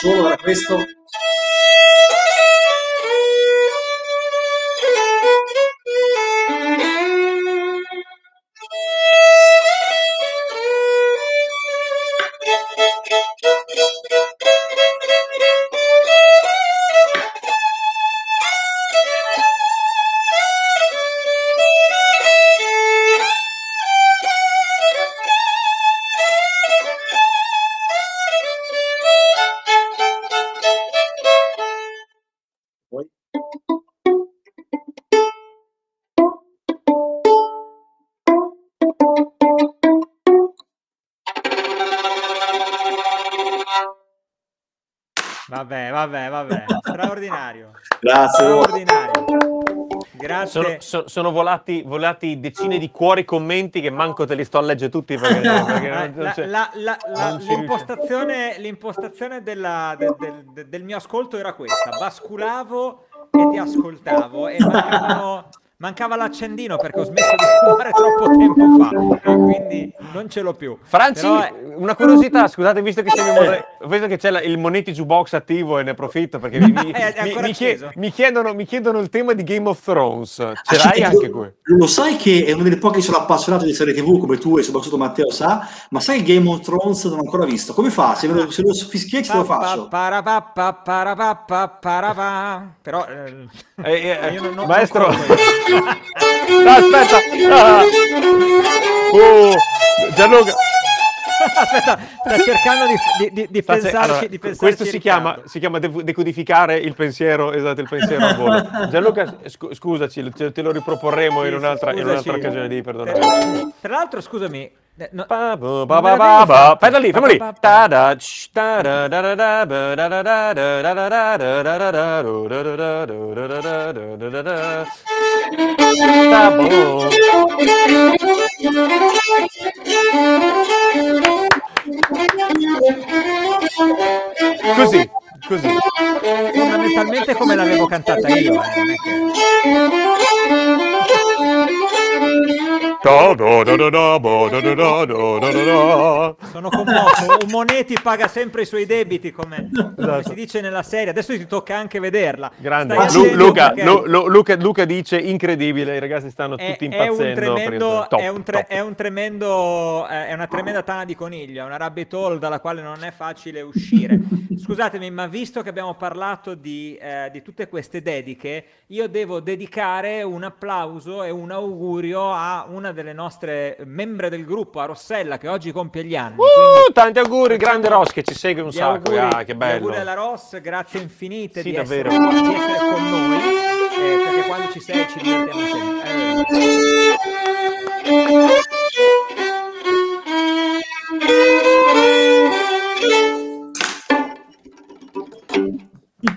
Solo da questo Vabbè, vabbè, vabbè. Straordinario. Grazie. Straordinario. Grazie. Sono, so- sono volati, volati decine di cuori commenti che manco te li sto a leggere tutti perché, perché non- non La- c'è- la- la- la- non ci l'impostazione, l'impostazione della- del, del- del mio ascolto era questa: basculavo e ti ascoltavo e mancavano- mancava l'accendino perché ho smesso di fumare troppo tempo fa e quindi non ce l'ho più. Franci, Però è- una curiosità, scusate, visto che, siamo in moda- visto che c'è la- il Moneti Jukebox attivo e ne approfitto perché mi, mi- mi- ancora mi chie- acceso. mi chiedono, mi chiedono il tema di Game of Thrones. Ce Ah, l'hai anche qui? Lo sai che è una delle poche che sono appassionato di serie TV come tu e soprattutto Matteo sa, ma sai che Game of Thrones non ho ancora visto? Come fa? Se lo, se lo fischietti te lo faccio. Però eh, Eh, eh, io non- non- maestro, no, aspetta, Ah. Oh, Gianluca, Aspetta, sta cercando di, di- di- di pensarci, allora, di pensarci questo si chiama, si chiama de- decodificare il pensiero, esatto, il pensiero a volo. Gianluca, scu- scusaci, te, te lo riproporremo in Sì, un'altra, in un'altra occasione, devi perdonare. Tra, l'altro, scusami, no- fatto. Aspetta lì, fermo lì. Da- da- da, da- da- da, da- da- da- da, da- da- da- da, da- da- da, da- da- da, da- da- da. Boh. Così, così. fondamentalmente come l'avevo cantata io. eh, non è che- Sono commosso. Un Monetti paga sempre i suoi debiti, come, Esatto. si dice nella serie. Adesso ti tocca anche vederla. Grande. Lu- Luca, perché Lu- Lu- Luca, Luca dice incredibile, i ragazzi stanno è, tutti è un impazzendo. tremendo, è un, tre- top. è un tremendo, eh, è una tremenda tana di coniglio, è una rabbit hole dalla quale non è facile uscire. scusatemi, ma visto che abbiamo parlato di, eh, di, tutte queste dediche, io devo dedicare un applauso e un augurio a una delle nostre membre del gruppo, a Rossella, che oggi compie gli anni. Uh, tanti auguri, grande Ross che ci segue un sacco. Auguri, ah, che bello. Auguri alla Ross, grazie infinite sì, di, essere, di, essere, con noi, eh, perché quando ci sei ci divertiamo sempre. Eh.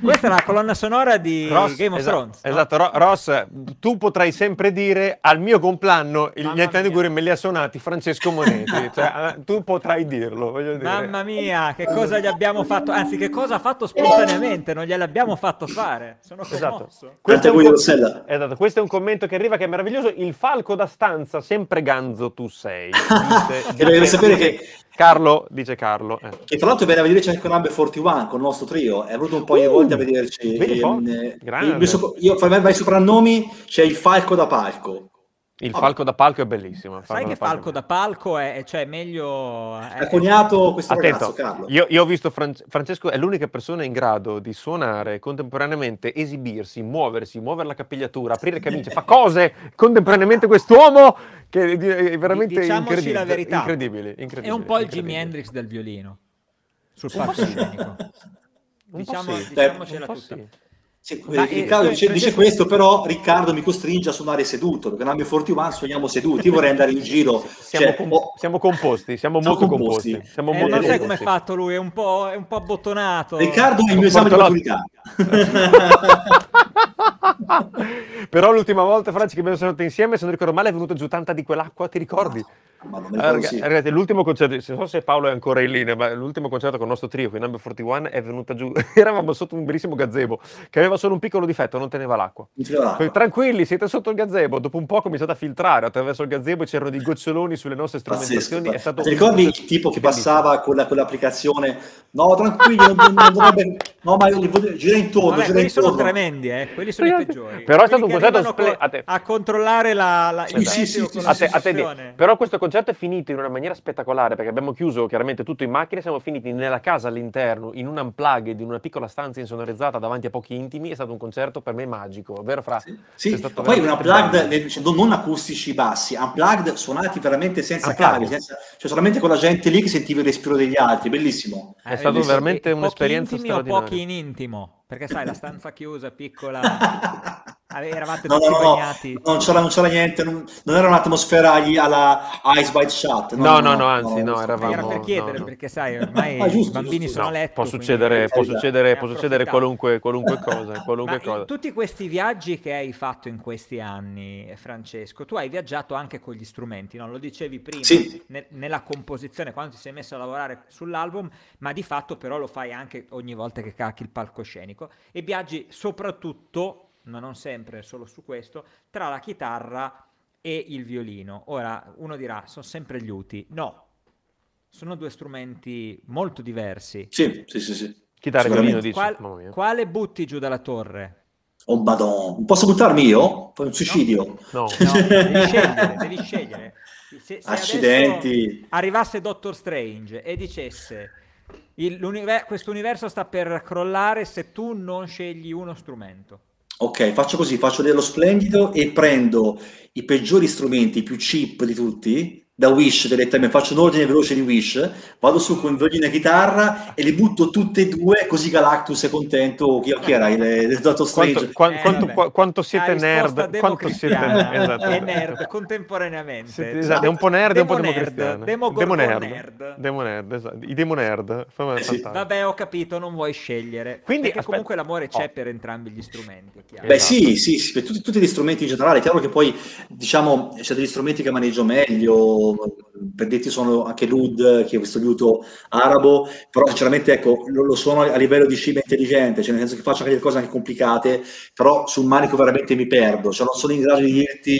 Questa è la colonna sonora di Ross, Game of esatto, Thrones. No? Esatto, Ro- Ross, tu potrai sempre dire al mio compleanno gli anni auguri me li ha suonati Francesco Monetti, cioè, eh, tu potrai dirlo. Voglio dire. Mamma mia, che cosa gli abbiamo fatto, anzi che cosa ha fatto spontaneamente, non gliel'abbiamo fatto fare. Sono esatto. Questo, è un com- esatto. Questo è un commento che arriva che è meraviglioso. Il falco da stanza, sempre ganzo tu sei. Dice, e devi sapere che Carlo, dice Carlo. Eh. E tra l'altro viene a vederci anche con Number 41 con il nostro trio, è venuto un po' di uh, volte a vederci. Ehm, io, io, fra i soprannomi c'è il falco da palco. Il falco da palco è bellissimo. Sai che falco da palco è, cioè meglio... È... Ha coniato questo Attento, ragazzo, Carlo. Io, io ho visto Fran- Francesco è l'unica persona in grado di suonare contemporaneamente, esibirsi, muoversi, muovere la capigliatura, aprire camicie, fa cose contemporaneamente quest'uomo che è veramente Diciamoci incredibile. la verità. Incredibile, incredibile, È un po' il Jimi Hendrix del violino sul palcoscenico. Diciamo, sì. diciamocela tutta. Sì. Sì, Ma Riccardo dice, dice, questo, però Riccardo mi costringe a suonare seduto, perché nel mio 41 suoniamo seduti, io vorrei andare in giro. Siamo, cioè, com- oh, siamo composti, siamo, siamo molto composti. composti. Siamo eh, molto non composti. sai come è fatto lui, è un po', è un po abbottonato. Riccardo è il mio esame di maturità. però l'ultima volta, Franci, che abbiamo suonato insieme, se non ricordo male, è venuta giù tanta di quell'acqua, ti ricordi? Ma non allora, sì. ragazzi, l'ultimo concerto, non so se Paolo è ancora in linea, ma l'ultimo concerto con il nostro trio, con Number 41, è venuta giù, eravamo sotto un bellissimo gazebo, che aveva solo un piccolo difetto, non teneva l'acqua. l'acqua. Tranquilli, siete sotto il gazebo, dopo un po' cominciate a filtrare attraverso il gazebo, c'erano dei goccioloni sulle nostre strumentazioni. È stato Ti ricordi il tipo che passava con, la, con l'applicazione? No, tranquilli, non, non dovrebbe... No, ma gira intorno, Vabbè, gira quelli intorno. sono tremendi, eh? quelli sono i peggiori. Però è stato un Quelli concerto che arrivano sple- co- a controllare la, la, il Sì, sì, sì, sì, A te- a te. Però questo concerto è finito in una maniera spettacolare perché abbiamo chiuso chiaramente tutto in macchina, siamo finiti nella casa all'interno, in un unplugged, in una piccola stanza insonorizzata davanti a pochi intimi, è stato un concerto per me magico, vero Fra? Sì, sì. È poi un veramente unplugged, cioè, non un'acustici bassi, unplugged suonati veramente senza Unplugged. cavi, senza- cioè solamente con la gente lì che sentiva il respiro degli altri, bellissimo. È stato bellissimo. veramente E un'esperienza pochi intimi o straordinaria. pochi in intimo? Perché sai, la stanza chiusa, piccola, eravate No, tutti no, no, bagnati. non c'era, non c'era niente, non, non era un'atmosfera agli- alla Ice White Shut. No, no, no, anzi, no, era eravamo- Era per chiedere, no, no. perché sai, ormai Ah, giusto, i bambini giusto. sono a No, letto. può quindi- succedere, può Eh, succedere, può succedere qualunque, qualunque cosa, qualunque Ma in cosa. tutti questi viaggi che hai fatto in questi anni, eh, Francesco, tu hai viaggiato anche con gli strumenti, no? Lo dicevi prima Sì. ne- nella composizione, quando ti sei messo a lavorare sull'album, ma di fatto però lo fai anche ogni volta che cacchi il palcoscenico e viaggi soprattutto, ma non sempre, solo su questo, tra la chitarra e il violino. Ora, uno dirà, sono sempre gli uti. No, sono due strumenti molto diversi. Sì, sì, sì, sì. Chitarra e violino dici, Qual- quale butti giù dalla torre? Oh, madonna. Posso buttarmi io? Fai un suicidio? No. No, devi scegliere, devi scegliere. Se, se Accidenti. arrivasse Doctor Strange e dicesse questo universo sta per crollare se tu non scegli uno strumento. Ok, faccio così, faccio dello splendido e prendo i peggiori strumenti, i più cheap di tutti, da Wish direttamente, faccio un ordine veloce di Wish, vado su con violino e chitarra e li butto tutte e due, così Galactus è contento. Chi, chi era il, il Dottor Strange? Quanto, qua- Eh, quanto- quanto siete nerd? Quanto siete esatto. e nerd contemporaneamente. Siete- esatto, è un po' nerd e un po' Demo democristiano. demo nerd. nerd. Demo nerd, esatto. I demo nerd. Eh sì. Vabbè, ho capito, non vuoi scegliere. Quindi, Perché aspetta- comunque l'amore c'è Oh. per entrambi gli strumenti. è chiaro. Beh Esatto. sì, sì, sì, per tutti, tutti gli strumenti in generale, è chiaro che poi diciamo c'è degli strumenti che maneggio meglio, per dirti sono anche l'ud, che è questo liuto arabo, però sinceramente ecco, lo, lo suono a livello di scimmia intelligente, cioè nel senso che faccio anche delle cose anche complicate, però sul manico veramente mi perdo, cioè non sono in grado di dirti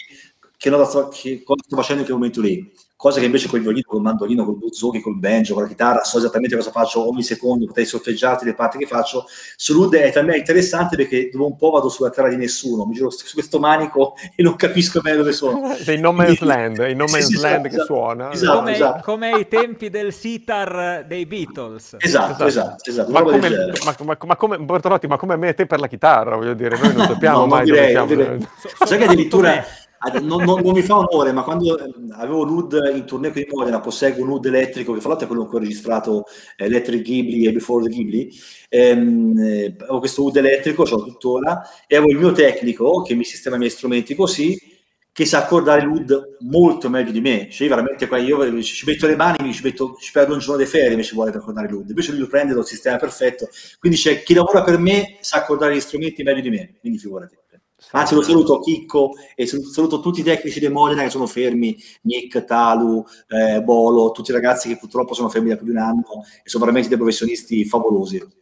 che cosa sto facendo in quel momento lì. Cosa che invece col violino, col mandolino, col buzzoni, col banjo, con la chitarra, so esattamente cosa faccio ogni secondo, potrei sorteggiarti le parti che faccio. Sull'Ud è talmente interessante perché dopo un po' vado sulla terra di nessuno, mi giro su questo manico e non capisco bene dove sono. Sei in No Man's Land, in No Man's sì, sì, Land esatto, che suona. Esatto, come, esatto. come ai tempi del sitar dei Beatles. Esatto, esatto, esatto. esatto ma, come, ma, ma, ma, come, Bertolotti, ma come a me e te per la chitarra, voglio dire, noi non sappiamo no, mai direi, dove siamo. Direi. Sai che addirittura non, non, non, mi fa onore, ma quando eh, avevo l'UD in tournée qui di Modena, posseggo un UD elettrico, che fra l'altro è quello che ho registrato Electric Ghibli e Before the Ghibli, ehm, eh, avevo questo UD elettrico, ce l'ho tuttora, e avevo il mio tecnico che mi sistema i miei strumenti così, che sa accordare l'UD molto meglio di me. Cioè, veramente qua io ci metto le mani, ci, metto, ci perdo un giorno di ferie, mi ci vuole per accordare l'UD. Invece lui lo prende, lo sistema perfetto. Quindi c'è chi lavora per me sa accordare gli strumenti meglio di me, quindi figurati. Anzi, lo saluto Chicco e saluto tutti i tecnici di Modena che sono fermi, Nick, Talu, eh, Bolo, tutti i ragazzi che purtroppo sono fermi da più di un anno e sono veramente dei professionisti favolosi.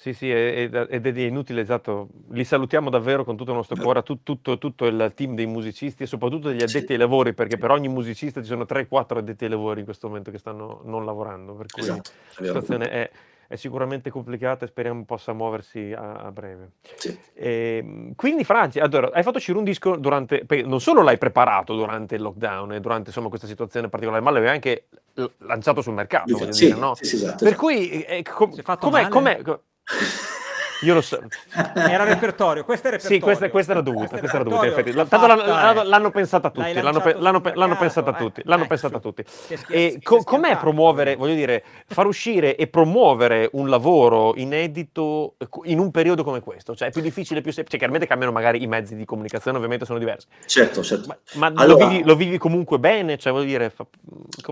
Sì, sì, ed è inutile, esatto. Li salutiamo davvero con tutto il nostro cuore, tut, tutto, tutto, il team dei musicisti e soprattutto degli addetti ai lavori, perché per ogni musicista ci sono 3-4 addetti ai lavori in questo momento che stanno non lavorando, per cui esatto, la situazione è, è sicuramente complicata e speriamo possa muoversi a, a breve. Sì. E, ehm, quindi Franci, allora, hai fatto uscire un disco durante, non solo l'hai preparato durante il lockdown e durante insomma, questa situazione particolare, ma l'avevi anche lanciato sul mercato, sì, dire, no? sì, esatto, per cui, eh, com- com'è, com'è, com'è io lo so. Era repertorio, questo è repertorio. Sì, questa, questa era dovuta, questa era dovuta, infatti. Tanto l'hanno, l'hanno, pensata tutti, l'hanno, l'hanno, l'hanno pensata eh. tutti, l'hanno eh, pensata tutti. E co- com'è promuovere, voglio dire, far uscire e promuovere un lavoro inedito in un periodo come questo? Cioè è più difficile, più semplice, cioè, chiaramente cambiano magari i mezzi di comunicazione, ovviamente sono diversi. Certo, certo. Ma, ma allora, lo, vivi, lo, vivi, comunque bene? Cioè, voglio dire, fa,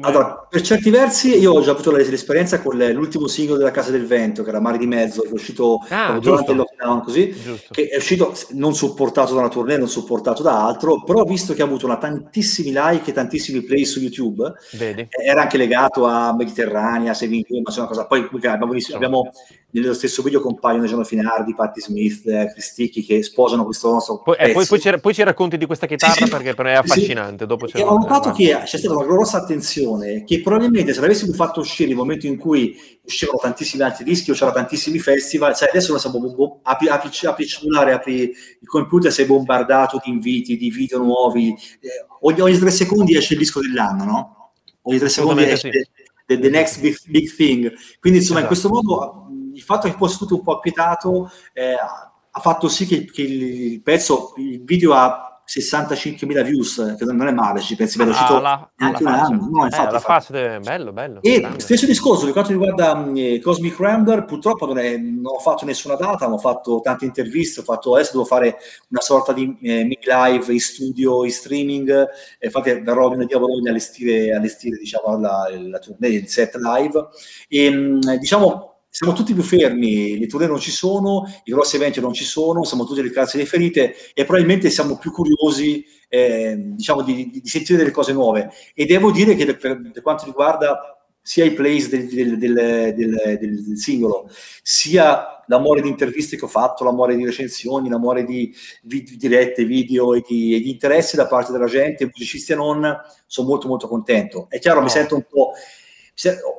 allora, per certi versi io ho già avuto l'esperienza con l'ultimo singolo della Casa del Vento, che era Mari di Mezzo, che è uscito ah, durante il lockdown così, Giusto. che è uscito non supportato da una tournée, non supportato da altro, però visto che ha avuto una tantissimi like e tantissimi play su YouTube, Vedi. era anche legato a Mediterranea, Saving ma c'è una cosa, poi abbiamo, abbiamo nello stesso video compaiono Gianno Finardi, Patti Smith, eh, Cristicchi che sposano questo nostro poi, eh, poi, poi, ci, poi, ci, racconti di questa chitarra sì, perché è affascinante. Sì. Dopo e ho notato che c'è stata una grossa attenzione che probabilmente se l'avessimo fatto uscire nel momento in cui uscivano tantissimi altri dischi o c'era tantissimi festival, sai, adesso siamo bo- apri, apri, apri il cellulare, apri il computer, sei bombardato di inviti, di video nuovi, eh, ogni, ogni, tre secondi esce il disco dell'anno, no? Ogni tre secondi esce sì. the, the, next big, big, thing. Quindi insomma esatto. in questo modo il fatto che fosse tutto un po' acquietato eh, ha fatto sì che, che il pezzo, il video ha 65.000 views, che non è male, ci pensi, vedo, ah, la, anche un anno. No, infatti, eh, la faccia, bello, bello. E grande. stesso discorso, per quanto riguarda eh, Cosmic Rambler, purtroppo non, è, non, ho fatto nessuna data, non ho fatto tante interviste, ho fatto, adesso devo fare una sorta di eh, mini live in studio, in streaming, e infatti verrò lunedì a Bologna a allestire, allestire diciamo, la, la tournée, il set live. E, diciamo, siamo tutti più fermi, le tournée non ci sono, i grossi eventi non ci sono, siamo tutti alle calze delle ferite e probabilmente siamo più curiosi eh, diciamo, di, di, di, sentire delle cose nuove. E devo dire che per, per quanto riguarda sia i plays del, del, del, del, singolo, sia l'amore di interviste che ho fatto, l'amore di recensioni, l'amore di, di dirette, video e di, e di, interessi da parte della gente, musicisti e non, sono molto molto contento. È chiaro, no. mi sento un po'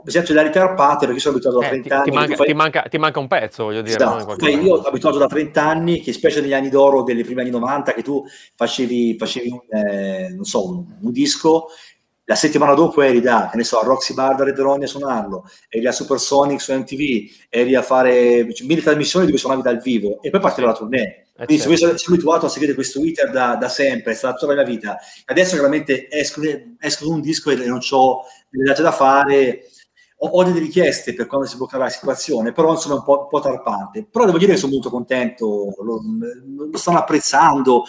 mi sento da ritarpate perché sono abituato da 30 eh, anni. Ti manca, fai... ti, manca, ti manca, un pezzo, voglio dire. Esatto. No, io sono abituato da 30 anni, che specie negli anni d'oro delle prime anni 90, che tu facevi, facevi un, eh, non so, un, un, disco, la settimana dopo eri da, che ne so, a Roxy Bar da Red a suonarlo, eri a Supersonic su MTV, eri a fare cioè, mille trasmissioni dove suonavi dal vivo e poi partiva la tournée. Eh, Quindi certo. sono, abituato a seguire questo iter da, da sempre, è stata tutta la mia vita. Adesso chiaramente esco, esco un disco e non ho delle date da fare, ho, ho, delle richieste per quando si bloccherà la situazione, però insomma è un po', un po', tarpante. Però devo dire che sono molto contento, lo, lo, stanno apprezzando,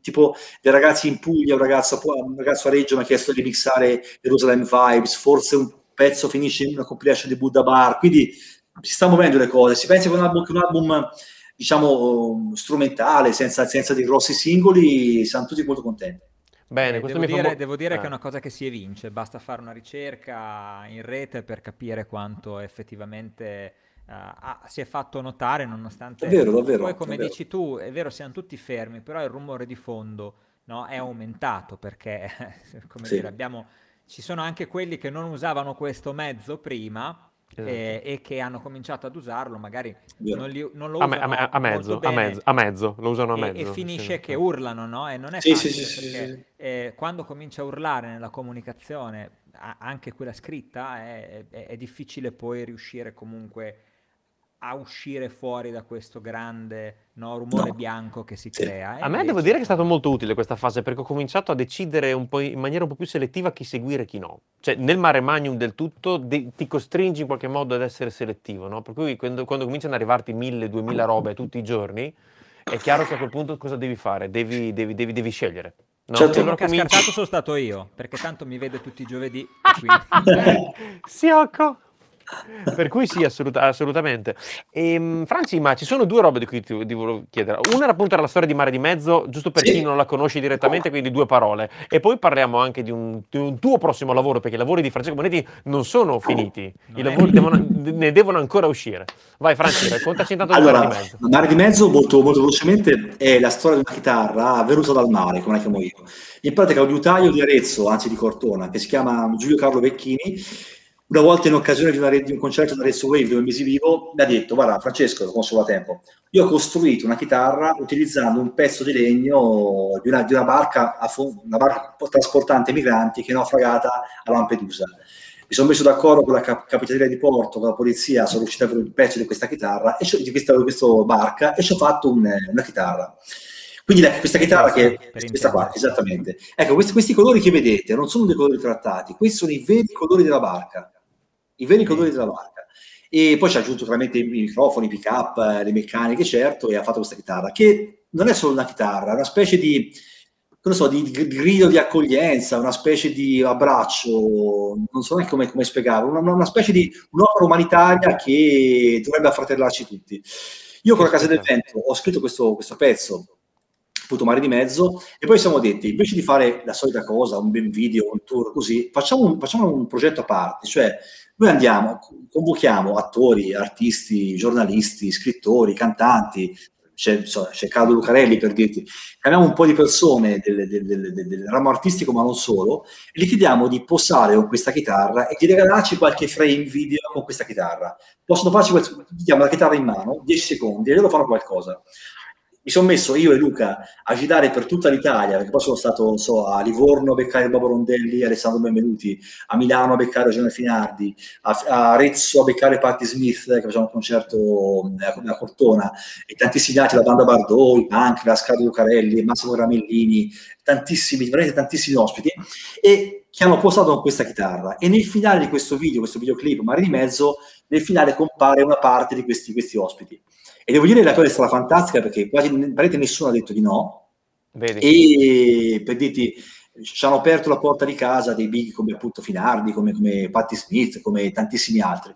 tipo dei ragazzi in Puglia, un ragazzo, un ragazzo a Reggio mi ha chiesto di mixare Jerusalem Vibes, forse un pezzo finisce in una compilation di Buddha Bar, quindi si stanno muovendo le cose, si pensa che un album, che un album diciamo strumentale, senza, senza dei grossi singoli, siamo tutti molto contenti. Bene, eh, devo, dire, mo- devo dire ah. che è una cosa che si evince, basta fare una ricerca in rete per capire quanto effettivamente uh, ah, si è fatto notare, nonostante... È vero, davvero. Poi come dici tu, è vero, siamo tutti fermi, però il rumore di fondo no, è aumentato perché, come sì. dire, abbiamo ci sono anche quelli che non usavano questo mezzo prima. Eh, e che hanno cominciato ad usarlo, magari non, li- non lo usano a me- a mezzo, molto a mezzo, a mezzo, lo usano a e, mezzo. e sì, finisce che sì. urlano, no? E non è Sì, facile sì, sì, perché sì. eh, quando comincia a urlare nella comunicazione, a- anche quella scritta, è, è- è difficile poi riuscire comunque a uscire fuori da questo grande no, rumore No. bianco che si Sì. crea. A me devo dire che è stato insomma, molto utile questa fase perché ho cominciato a decidere un po' in maniera un po' più selettiva chi seguire e chi no. Cioè nel mare magnum del tutto de- ti costringi in qualche modo ad essere selettivo, no? Per cui quando, quando cominciano ad arrivarti mille, duemila robe tutti i giorni, è chiaro che a quel punto cosa devi fare? Devi, devi- devi- devi scegliere. No? Certo. Quello che ha scartato sono stato io, perché tanto mi vede tutti i giovedì. quindi- Siocco. Per cui sì, assoluta- assolutamente. Ehm, Franci, ma ci sono due robe di cui ti, ti volevo chiedere. Una era appunto la storia di Mare di Mezzo, giusto per Sì. chi non la conosce direttamente, quindi due parole. E poi parliamo anche di un, di un tuo prossimo lavoro, perché i lavori di Francesco Bonetti non sono finiti, i Non è lavori devono- ne devono ancora uscire. Vai Franci, raccontaci intanto di Allora, Mare di Mezzo. Mare di Mezzo, molto, molto velocemente, è la storia di una chitarra venuta dal mare, come la chiamo io. In pratica un liutaio di Arezzo, anzi di Cortona, che si chiama Giulio Carlo Vecchini, una volta in occasione di, una di un concerto di Arezzo Wave dove mesi vivo, mi ha detto, guarda Francesco, lo conosco da tempo, io ho costruito una chitarra utilizzando un pezzo di legno di una, di una barca, fo- una barca trasportante migranti che è naufragata a Lampedusa. Mi sono messo d'accordo con la cap- capitaneria di porto, con la polizia, sono riuscito a avere un pezzo di questa chitarra, e di questa, di questa barca, e ci ho fatto un- una chitarra. Quindi la- questa chitarra che Per questa qua, esattamente. Ecco, questi, questi colori che vedete non sono dei colori trattati, questi sono i veri colori della barca. I veri colori della barca. E poi ci ha aggiunto chiaramente i microfoni, i pick up, le meccaniche, certo, e ha fatto questa chitarra, che non è solo una chitarra, è una specie di, non so, di, di grido di accoglienza, una specie di abbraccio, non so neanche come, come spiegarlo, una, una specie di un'opera umanitaria che dovrebbe affratellarci tutti. Io con la Casa del Vento ho scritto questo, questo pezzo, appunto Mare di Mezzo, e poi siamo detti, invece di fare la solita cosa, un ben video, un tour così, facciamo un, facciamo un progetto a parte, cioè noi andiamo, convochiamo attori, artisti, giornalisti, scrittori, cantanti, c'è, c'è Carlo Lucarelli per dirti, chiamiamo un po' di persone del, del- del- del- ramo artistico, ma non solo, e gli chiediamo di posare con questa chitarra e di regalarci qualche frame video con questa chitarra. Possono farci gli diamo la chitarra in mano, 10 secondi, e loro fanno qualcosa. Mi sono messo io e Luca a girare per tutta l'Italia, perché poi sono stato so, a Livorno a beccare Bobo Rondelli, Alessandro Benvenuti, a Milano a beccare Giovanni Finardi, a, a Arezzo a beccare Patti Smith, che faceva un concerto a Cortona, e tantissimi altri, la banda Bardot, i Punk, la Scardo Lucarelli, Massimo Ramellini, tantissimi, veramente tantissimi ospiti, e che hanno posato con questa chitarra. E nel finale di questo video, questo videoclip, Mare di Mezzo, nel finale compare una parte di questi, questi ospiti. E devo dire che la cosa è stata fantastica perché quasi nessuno ha detto di no, Vedi? e per dirti ci hanno aperto la porta di casa dei big come appunto Finardi, come, come Patti Smith, come tantissimi altri.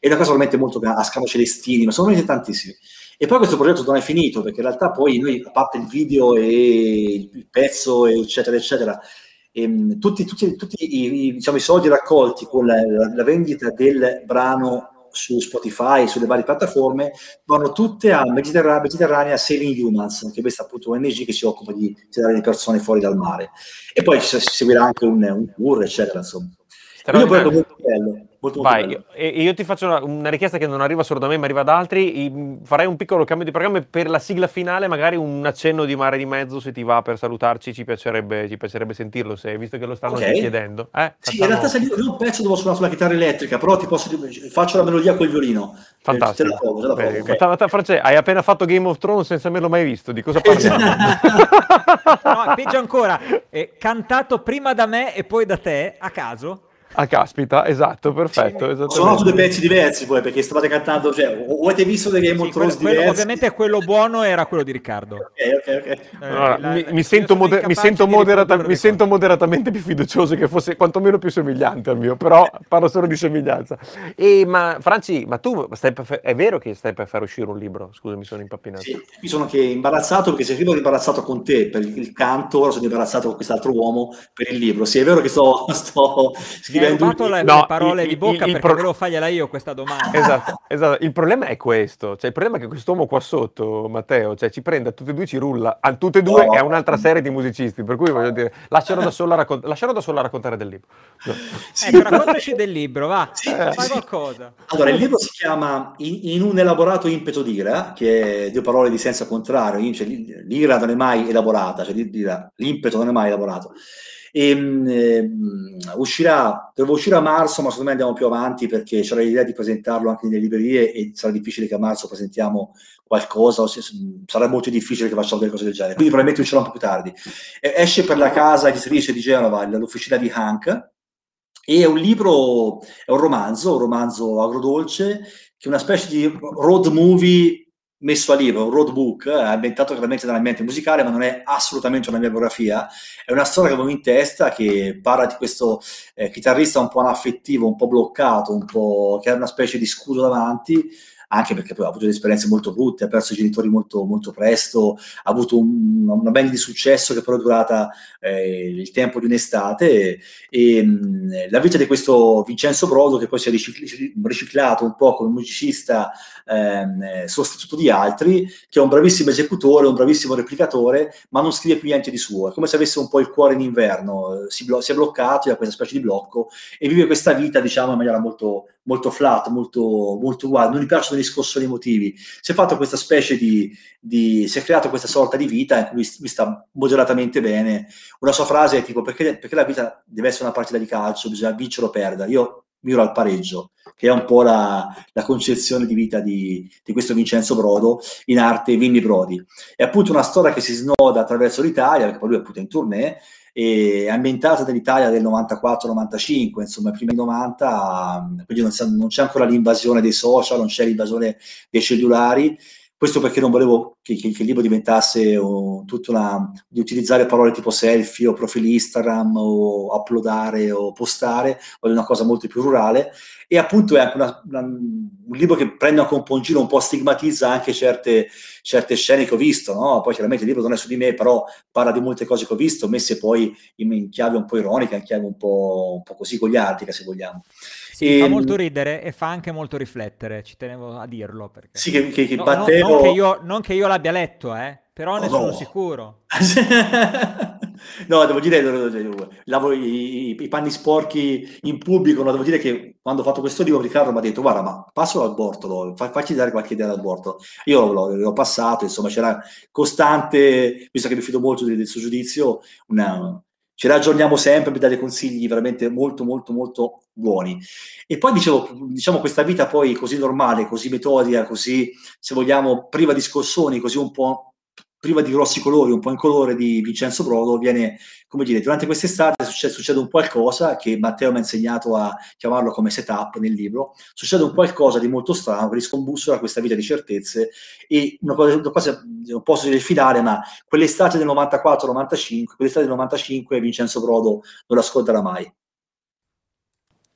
E la cosa veramente molto a scalo Celestini, ma sono veramente tantissimi. E poi questo progetto non è finito, perché in realtà poi noi, a parte il video e il pezzo, eccetera, eccetera, ehm, tutti, tutti- tutti i, diciamo, i soldi raccolti con la- la vendita del brano su Spotify, sulle varie piattaforme, vanno tutte a Mediterra- Mediterranea Sailing Humans, che questa è appunto ONG che si occupa di tirare le persone fuori dal mare. E poi ci, seguirà anche un, un tour, eccetera, insomma. Quindi è un progetto molto bello, molto, molto Vai, bello. e e io ti faccio una, una richiesta che non arriva solo da me, ma arriva da altri. I- Farei un piccolo cambio di programma e per la sigla finale, magari un accenno di mare di mezzo, se ti va per salutarci, ci piacerebbe, ci piacerebbe sentirlo, se, visto che lo stanno Ok. chiedendo. Eh, Sì, in realtà sai, io io un pezzo devo suonare sulla chitarra elettrica, però ti posso faccio la melodia col violino. Eh, Fantastico. Te la provo, te la provo, Bene, ok. ma ta- ma ta- France, hai appena fatto Game of Thrones senza averlo mai visto, di cosa parliamo? No, peggio ancora, eh, cantato prima da me e poi da te, a caso. Ah, caspita, esatto, perfetto. Suonato due pezzi diversi poi, perché stavate cantando, cioè, o o avete visto dei Game of Thrones diversi? ovviamente quello buono era quello di Riccardo. Ok, ok, ok. Eh, Allora, la- mi, la- mi io sento, sono moder- mi incapace sento di moderata- riprodurre mi le sento cose. moderatamente più fiducioso che fosse quantomeno più somigliante al mio, però parlo solo di somiglianza. E, ma Franci, ma tu stai per fa- è vero che stai per fare uscire un libro? Scusa, mi sono impappinato. Sì, mi sono anche imbarazzato perché se prima ero imbarazzato con te per il, il canto, ora sono imbarazzato con quest'altro uomo per il libro. Sì, è vero che sto, sto scrivendo hai rubato le, no, le parole il, di bocca il, il perché pro... volevo fargliela io questa domanda. Esatto, esatto, il problema è questo, cioè il problema è che quest'uomo qua sotto, Matteo, cioè ci prende a tutti e due, ci rulla, a tutte e due no. è un'altra serie di musicisti, per cui voglio dire, lascialo da solo a, raccont- lascialo da solo a raccontare del libro. No. Sì, ecco, raccontaci del libro, va, sì, fai sì, qualcosa. Allora, il libro si chiama In, in un elaborato impeto d'ira, che è due parole di senso contrario, cioè, l'ira non è mai elaborata, cioè l'impeto non è mai elaborato. E, eh, uscirà, doveva uscire a marzo, ma secondo me andiamo più avanti perché c'era l'idea di presentarlo anche nelle librerie e sarà difficile che a marzo presentiamo qualcosa, se, sarà molto difficile che facciamo delle cose del genere. Quindi probabilmente uscirà un po' più tardi. E, esce per la casa editrice di Genova, l'officina di Hank, e è un libro, è un romanzo, un romanzo agrodolce, che è una specie di road movie messo a libro, un roadbook, è ambientato chiaramente dall'ambiente musicale, ma non è assolutamente una mia biografia, è una storia che avevo in testa che parla di questo eh, chitarrista un po' anaffettivo, un po' bloccato, un po' che ha una specie di scudo davanti, anche perché poi ha avuto delle esperienze molto brutte, ha perso i genitori molto, molto presto, ha avuto un, una band di successo che però è durata eh, il tempo di un'estate e, e mh, la vita di questo Vincenzo Brodo che poi si è riciclato un po' come musicista ehm, sostituto di altri, che è un bravissimo esecutore, un bravissimo replicatore, ma non scrive più niente di suo, è come se avesse un po' il cuore in inverno, si, blo- si è bloccato da questa specie di blocco e vive questa vita diciamo in maniera molto, molto flat, molto, molto uguale, non gli piacciono gli scossoni emotivi. Si è fatto questa specie di, di, si è creato questa sorta di vita in cui lui sta moderatamente bene. Una sua frase è tipo perché, perché la vita deve essere una partita di calcio, bisogna vincere o perdere. Io miro al pareggio, che è un po' la, la concezione di vita di, di, questo Vincenzo Brodo, in arte Vinny Brodi. È appunto una storia che si snoda attraverso l'Italia, perché poi lui è appunto in tournée, e ambientata nell'Italia del 94-95, insomma, i primi 90, quindi non c'è ancora l'invasione dei social, non c'è l'invasione dei cellulari, questo perché non volevo che, che, che il libro diventasse oh, tutta una, di utilizzare parole tipo selfie o profili Instagram o uploadare o postare, voglio una cosa molto più rurale e appunto è anche una, una, un libro che prende anche un po' in giro, un po' stigmatizza anche certe, certe scene che ho visto, no? poi chiaramente il libro non è su di me, però parla di molte cose che ho visto, messe poi in, in chiave un po' ironica, in chiave un po', un po così goliardica se vogliamo. Sì, e, fa molto ridere e fa anche molto riflettere, ci tenevo a dirlo. Perché... Sì, che, che, che no, Matteo... no, non, che io, non, che io, l'abbia letto, eh, però ne sono sicuro. no, devo dire, lavo i, i, i, panni sporchi in pubblico, no, devo dire che quando ho fatto questo libro Riccardo mi ha detto guarda ma passalo al Bortolo, fa, facci dare qualche idea dal Bortolo. Io l'ho, l'ho, passato, insomma c'era costante, visto che mi fido molto del, del suo giudizio, una ci raggiorniamo sempre per dare consigli veramente molto molto molto buoni. E poi dicevo, diciamo questa vita poi così normale, così metodica, così se vogliamo priva di scossoni, così un po' priva di grossi colori, un po' in colore di Vincenzo Brodo, viene, come dire, durante quest'estate succede, succede un qualcosa che Matteo mi ha insegnato a chiamarlo come setup nel libro, succede un qualcosa di molto strano che riscombussola questa vita di certezze e una cosa, una cosa non posso dire fidare, ma quell'estate del 94-95, quell'estate del 95 Vincenzo Brodo non la scorderà mai.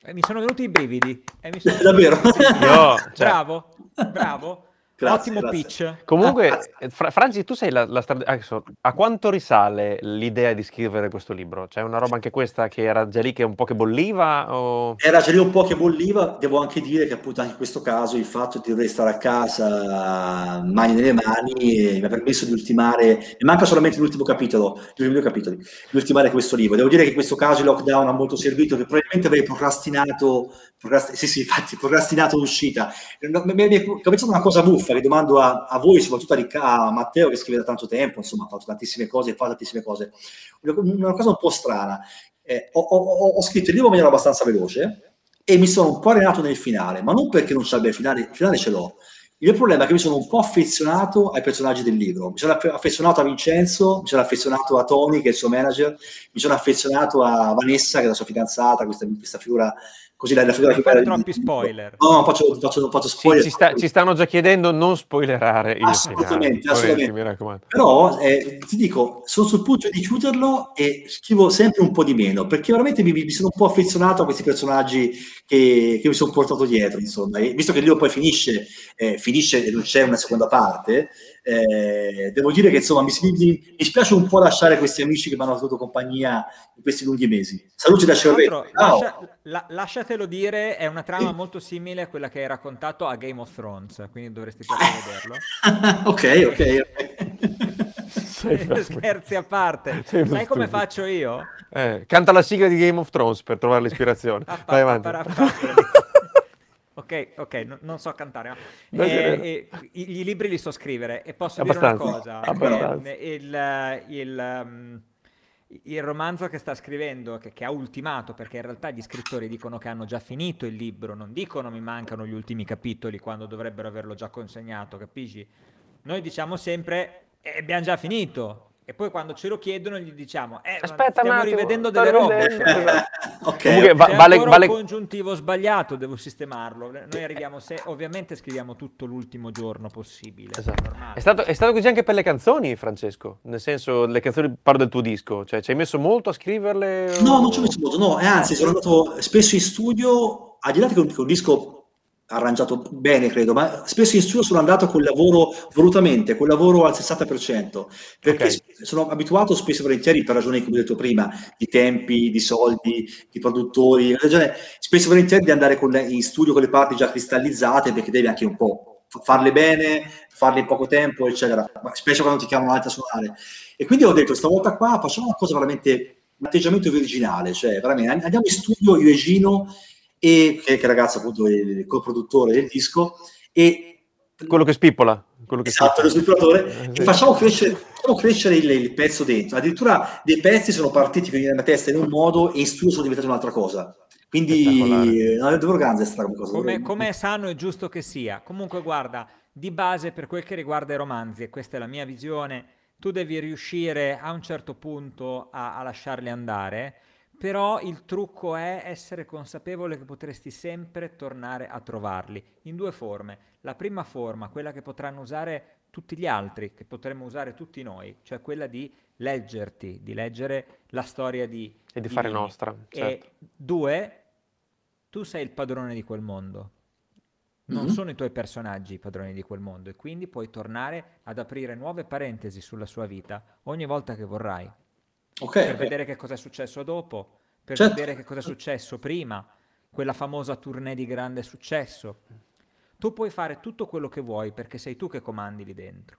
Eh, mi sono venuti i brividi. Eh, sono Davvero? Io, cioè... Bravo, bravo. Grazie, Ottimo grazie. pitch. Comunque, ah, eh, Fra- Franci, tu sei la, la strada... a quanto risale l'idea di scrivere questo libro? C'è una roba anche questa che era già lì che un po' che bolliva? O... Era già lì un po' che bolliva. Devo anche dire che appunto anche in questo caso il fatto di dover stare a casa mani nelle mani mi ha permesso di ultimare, mi manca solamente l'ultimo capitolo, gli ultimi due capitoli, di ultimare questo libro. Devo dire che in questo caso il lockdown ha molto servito, che probabilmente avrei procrastinato, procrast- sì sì, infatti procrastinato l'uscita. Mi, è capitata una cosa buffa che domando a, a voi, soprattutto a, Ricca, a, Matteo che scrive da tanto tempo, insomma ha fatto tantissime cose, fa tantissime cose. Una, cosa un po' strana. Eh, ho, ho, ho, scritto il libro in maniera abbastanza veloce e mi sono un po' arenato nel finale, ma non perché non ci abbia il finale, il finale ce l'ho. Il mio problema è che mi sono un po' affezionato ai personaggi del libro. Mi sono affezionato a Vincenzo, mi sono affezionato a Tony, che è il suo manager, mi sono affezionato a Vanessa, che è la sua fidanzata, questa, questa figura così la, la figura non fare troppi spoiler. No, no faccio, faccio, faccio spoiler. sì, ci, sta, ci, stanno già chiedendo non spoilerare il assolutamente, finale. assolutamente. però eh, ti dico sono sul punto di chiuderlo e scrivo sempre un po' di meno perché veramente mi, mi sono un po' affezionato a questi personaggi che, che mi sono portato dietro insomma. E visto che il libro poi finisce eh, finisce e non c'è una seconda parte eh, devo dire che insomma mi, mi, mi, spiace un po' lasciare questi amici che mi hanno avuto compagnia in questi lunghi mesi. Saluti da Cerretto. Lascia, la, lasciatelo dire, è una trama molto simile a quella che hai raccontato a Game of Thrones, quindi dovresti proprio vederlo. ok, ok. Scherzi a parte. Sei Sai come faccio io? Eh, canta la sigla di Game of Thrones per trovare l'ispirazione. Vai avanti. ok, ok, no, non so cantare, ma eh, eh, i, i, libri li so scrivere e posso abbastanza, dire una cosa. Eh, il, il, um, il, romanzo che sta scrivendo, che, che, ha ultimato, perché in realtà gli scrittori dicono che hanno già finito il libro, non dicono mi mancano gli ultimi capitoli quando dovrebbero averlo già consegnato, capisci? Noi diciamo sempre eh, abbiamo già finito. E poi quando ce lo chiedono gli diciamo, eh, Aspetta, stiamo attimo, rivedendo delle robe. ok, Comunque, va, vale, vale... un congiuntivo sbagliato, devo sistemarlo. Noi arriviamo, se... ovviamente scriviamo tutto l'ultimo giorno possibile. Esatto. È, stato, è, stato, così anche per le canzoni, Francesco? Nel senso, le canzoni, parlo del tuo disco, cioè ci hai messo molto a scriverle? No, non ci ho messo molto, no, e anzi sono andato spesso in studio, al di là che un disco arrangiato bene, credo, ma spesso in studio sono andato col lavoro volutamente, col lavoro al 60%, perché okay. sono abituato spesso e volentieri per ragioni, come ho detto prima, di tempi, di soldi, di produttori, spesso e volentieri di andare le, in studio con le parti già cristallizzate, perché devi anche un po' farle bene, farle in poco tempo, eccetera, ma specie quando ti chiamano a suonare. E quindi ho detto, stavolta qua facciamo una cosa veramente, un atteggiamento virginale, cioè veramente andiamo in studio io e Gino e che, che ragazzo appunto è il coproduttore del disco e quello che spippola quello che esatto, lo spippolatore. Eh, facciamo crescere, facciamo crescere il, il, pezzo dentro. Addirittura dei pezzi sono partiti nella testa in un modo e in studio sono diventati un'altra cosa. Quindi eh, devo organizzare come cosa come, come è sano e giusto che sia. Comunque guarda di base per quel che riguarda i romanzi e questa è la mia visione tu devi riuscire a un certo punto a, a lasciarli andare però il trucco è essere consapevole che potresti sempre tornare a trovarli in due forme. La prima forma, quella che potranno usare tutti gli altri, che potremmo usare tutti noi, cioè quella di leggerti, di leggere la storia di... E di, di fare Lini. nostra. Certo. E due, tu sei il padrone di quel mondo. Non mm-hmm. sono i tuoi personaggi i padroni di quel mondo e quindi puoi tornare ad aprire nuove parentesi sulla sua vita ogni volta che vorrai. Okay, per vedere che cosa è successo dopo, per certo. vedere che cosa è successo prima, quella famosa tournée di grande successo. Tu puoi fare tutto quello che vuoi perché sei tu che comandi lì dentro.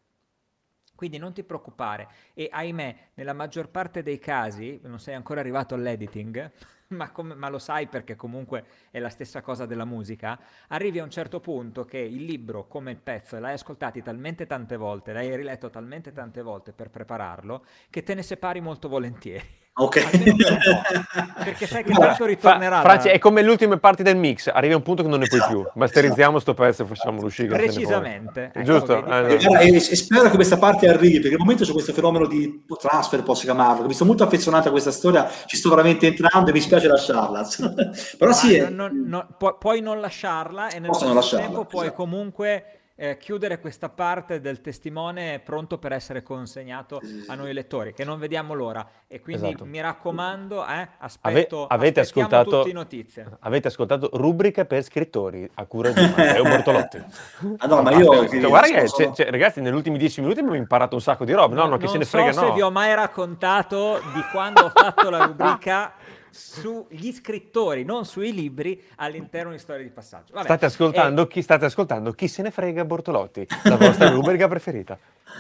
Quindi non ti preoccupare e ahimè, nella maggior parte dei casi, non sei ancora arrivato all'editing, ma, com- ma, lo sai perché comunque è la stessa cosa della musica, arrivi a un certo punto che il libro, come il pezzo, l'hai ascoltato talmente tante volte, l'hai riletto talmente tante volte per prepararlo, che te ne separi molto volentieri. Ok. Perché sai che tanto ritornerà. Fra- Franci, è come le ultime parti del mix, arriva un punto che non ne puoi più. Masterizziamo sto pezzo e facciamolo uscire. Precisamente. Ecco, Giusto? Eh, e, e, spero che questa parte arrivi, perché al momento c'è questo fenomeno di transfer, posso chiamarlo, mi sono molto affezionato a questa storia, ci sto veramente entrando e mi spiace lasciarla. Però sì. È... Non, non, pu- puoi non lasciarla e nel stesso tempo puoi esatto. comunque eh, chiudere questa parte del testimone pronto per essere consegnato a noi lettori, che non vediamo l'ora. E quindi esatto. mi raccomando, eh, aspetto, Ave- avete ascoltato, notizie. Avete ascoltato rubrica per scrittori a cura di Matteo Bortolotti. ah, no, ma io... Cioè, guarda che, cioè, cioè, ragazzi, negli ultimi dieci minuti abbiamo imparato un sacco di robe. No, no, che se ne frega, so no. se vi ho mai raccontato di quando ho fatto la rubrica sugli scrittori, non sui libri, all'interno di storie di passaggio. Vabbè, state, ascoltando, eh, chi, state ascoltando Chi se ne frega Bortolotti, la vostra rubrica preferita.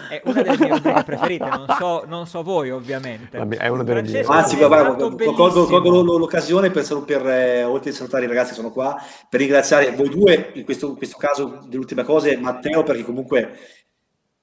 È una delle mie rubriche preferite, non so, non so voi ovviamente. È una delle mie. Anzi, guarda, colgo l'occasione per, per eh, oltre a salutare i ragazzi che sono qua, per ringraziare voi due, in questo, in questo caso dell'ultima cosa, Matteo, perché comunque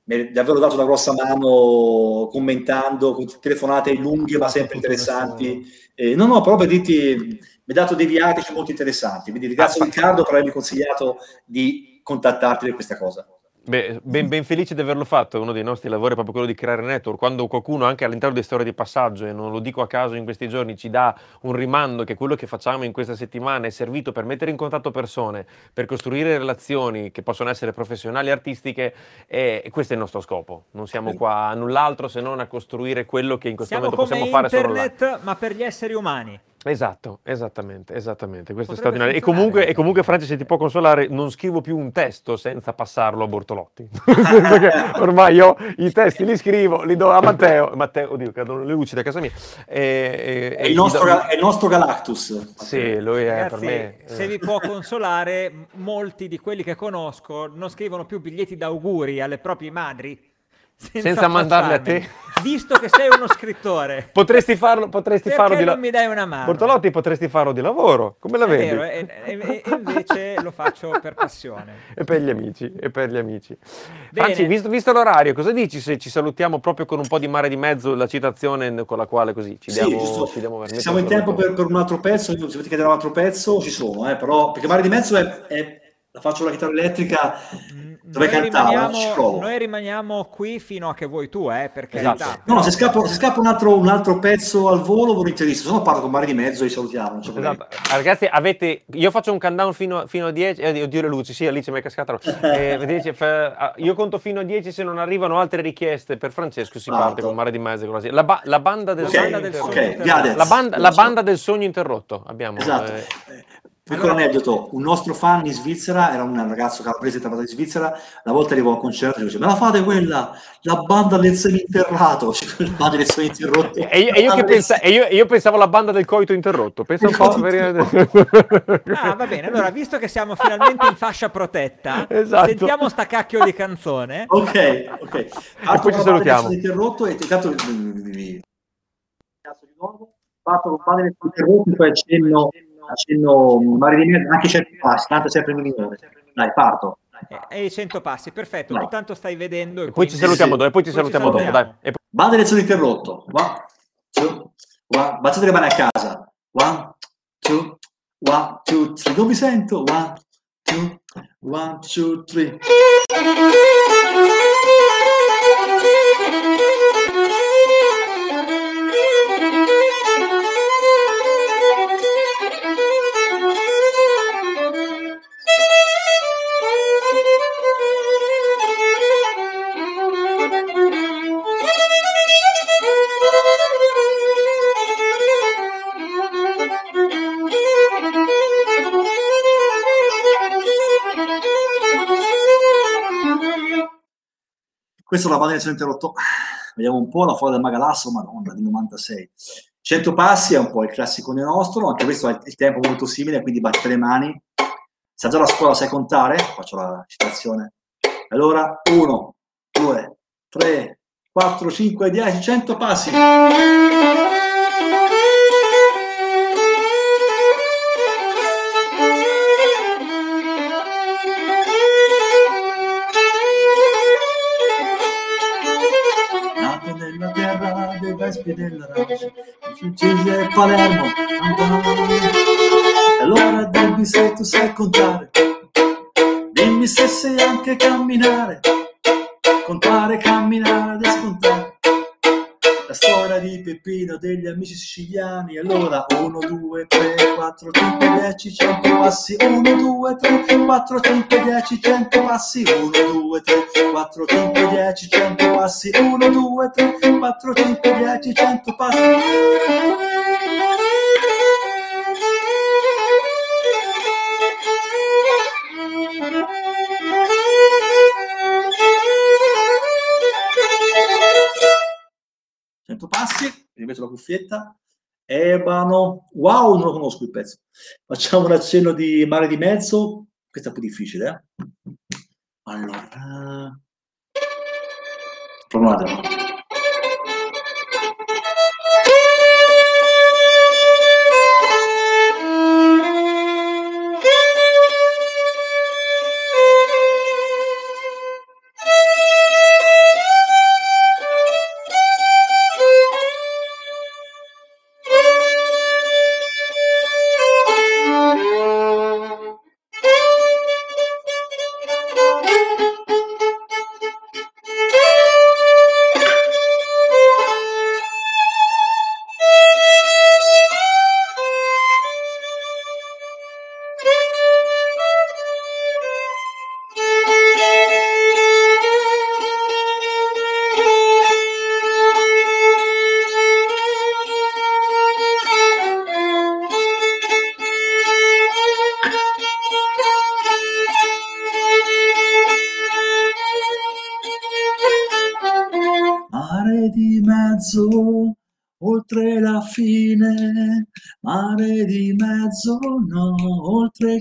mi ha davvero dato una grossa mano commentando, con telefonate lunghe ma sempre interessanti. Eh, no, no, proprio per dirti, mi ha dato dei viatici molto interessanti. Quindi ringrazio ah, Riccardo per avermi consigliato di contattarti per questa cosa. Beh, ben, ben, felice di averlo fatto, uno dei nostri lavori è proprio quello di creare network, quando qualcuno anche all'interno di storie di passaggio, e non lo dico a caso in questi giorni, ci dà un rimando che quello che facciamo in questa settimana è servito per mettere in contatto persone, per costruire relazioni che possono essere professionali artistiche, e questo è il nostro scopo. Non siamo qua a null'altro se non a costruire quello che in questo siamo momento possiamo fare internet, solo là. ma per gli esseri umani. Esatto, esattamente, esattamente. Questo è straordinario. E comunque, e comunque. Franci, se ti può consolare, non scrivo più un testo senza passarlo a Bortolotti. Ormai io i testi li scrivo, li do a Matteo. Matteo, oddio, cadono le luci da casa mia. E, e- È il nostro, do- è il nostro Galactus. Sì, lui è per Ragazzi, me. se eh. vi può consolare, molti di quelli che conosco non scrivono più biglietti d'auguri alle proprie madri senza, Senza mandarli a te. Visto che sei uno scrittore, Potresti farlo, potresti perché farlo di non la- mi dai una mano? Bortolotti potresti farlo di lavoro, come la È vedi? vero, e, e- e invece lo faccio per passione. E per gli amici, e per gli amici. Franci, visto, visto l'orario, cosa dici se ci salutiamo proprio con un po' di mare di mezzo, la citazione con la quale così ci Sì, diamo, giusto. ci diamo veramente Siamo in tempo per, per un altro pezzo. Se volete chiedere un altro pezzo, ci sono, eh, però perché Mare di Mezzo è, è- la faccio la chitarra elettrica Mm, dove Noi cantava, ci rimaniamo, provo. noi rimaniamo qui fino a che vuoi tu, eh, per Esatto. carità. No, no, se scappa, se scappa un, altro, un altro pezzo al volo, volentierissimo. Se no parlo con Mare di Mezzo e ci salutiamo. Esatto. Ah, Ragazzi, avete, io faccio un countdown fino, fino a 10, eh, oddio le luci, sì, Alice mi è cascata. Eh, ah, io conto fino a 10, se non arrivano altre richieste per Francesco si parte Parto. con Mare di Mezzo. così. La, ba- la banda del sogno del interrotto. La banda, la banda del sogno interrotto abbiamo. Esatto. eh, Eh, Piccolo aneddoto, un nostro fan in Svizzera, era un ragazzo calabrese trattato in Svizzera, una volta arrivò a un concerto e dice, me la fate quella, la banda del seminterrato, cioè, la banda del seminterrotto. E io, e io che pensa- e io, e io pensavo alla banda del coito interrotto. Pensa un po'. per- Ah, va bene. Allora, visto che siamo finalmente in fascia protetta, Esatto. sentiamo sta cacchio di canzone. Ok, ok. E poi ci salutiamo. Interrotto e intanto Cazzo di nuovo. Fatto con padre del interrotto, poi accenno, accenno mare di mezzo, anche 100 passi, tanto sempre in minore. Dai, parto. E, e i 100 passi, perfetto. Vai. Tu tanto stai vedendo. e E poi ci salutiamo dopo, e poi ci Poi ci salutiamo dopo. salutiamo. Dai. E poi- Banda del interrotto. One, two, one. Baciate le mani a casa. One, two, one, two, three. Non mi sento. One, two, one, two, three. Questa è la del interrotto. Vediamo un po' la folla del Magalasso, madonna, di 96. 100 passi è un po' il classico nostro, anche questo ha il tempo molto simile, quindi batte le mani. Se già la scuola sai contare, faccio la citazione. Allora, 1, 2, 3, 4, 5, 10, 100 passi. Della race, Sicilia e Palermo. Allora dimmi se tu sai contare, dimmi se sai anche camminare, contare, camminare. La storia di Peppino degli amici siciliani, allora 1, 2, 3, 4, 5, 10, 100 passi, 1, 2, 3, 4, 5, 10, 100 passi, 1, 2, 3, 4, 5, 10, 100 passi, 1, 2, 3, 4, 5, 10, 100 passi. Passi, rimetto la cuffietta. Ebano, wow, non lo conosco il pezzo. Facciamo un accenno di mare di mezzo. Questo è po' difficile, eh? Allora, eh,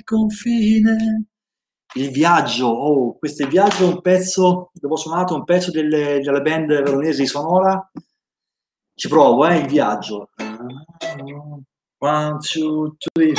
confine. Il viaggio, oh, questo è il viaggio, un pezzo, dopo suonato, un pezzo delle, della band veronese di Sonora. Ci provo, eh, il viaggio. One, two, three.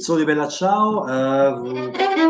Solo di Bella Ciao. eh,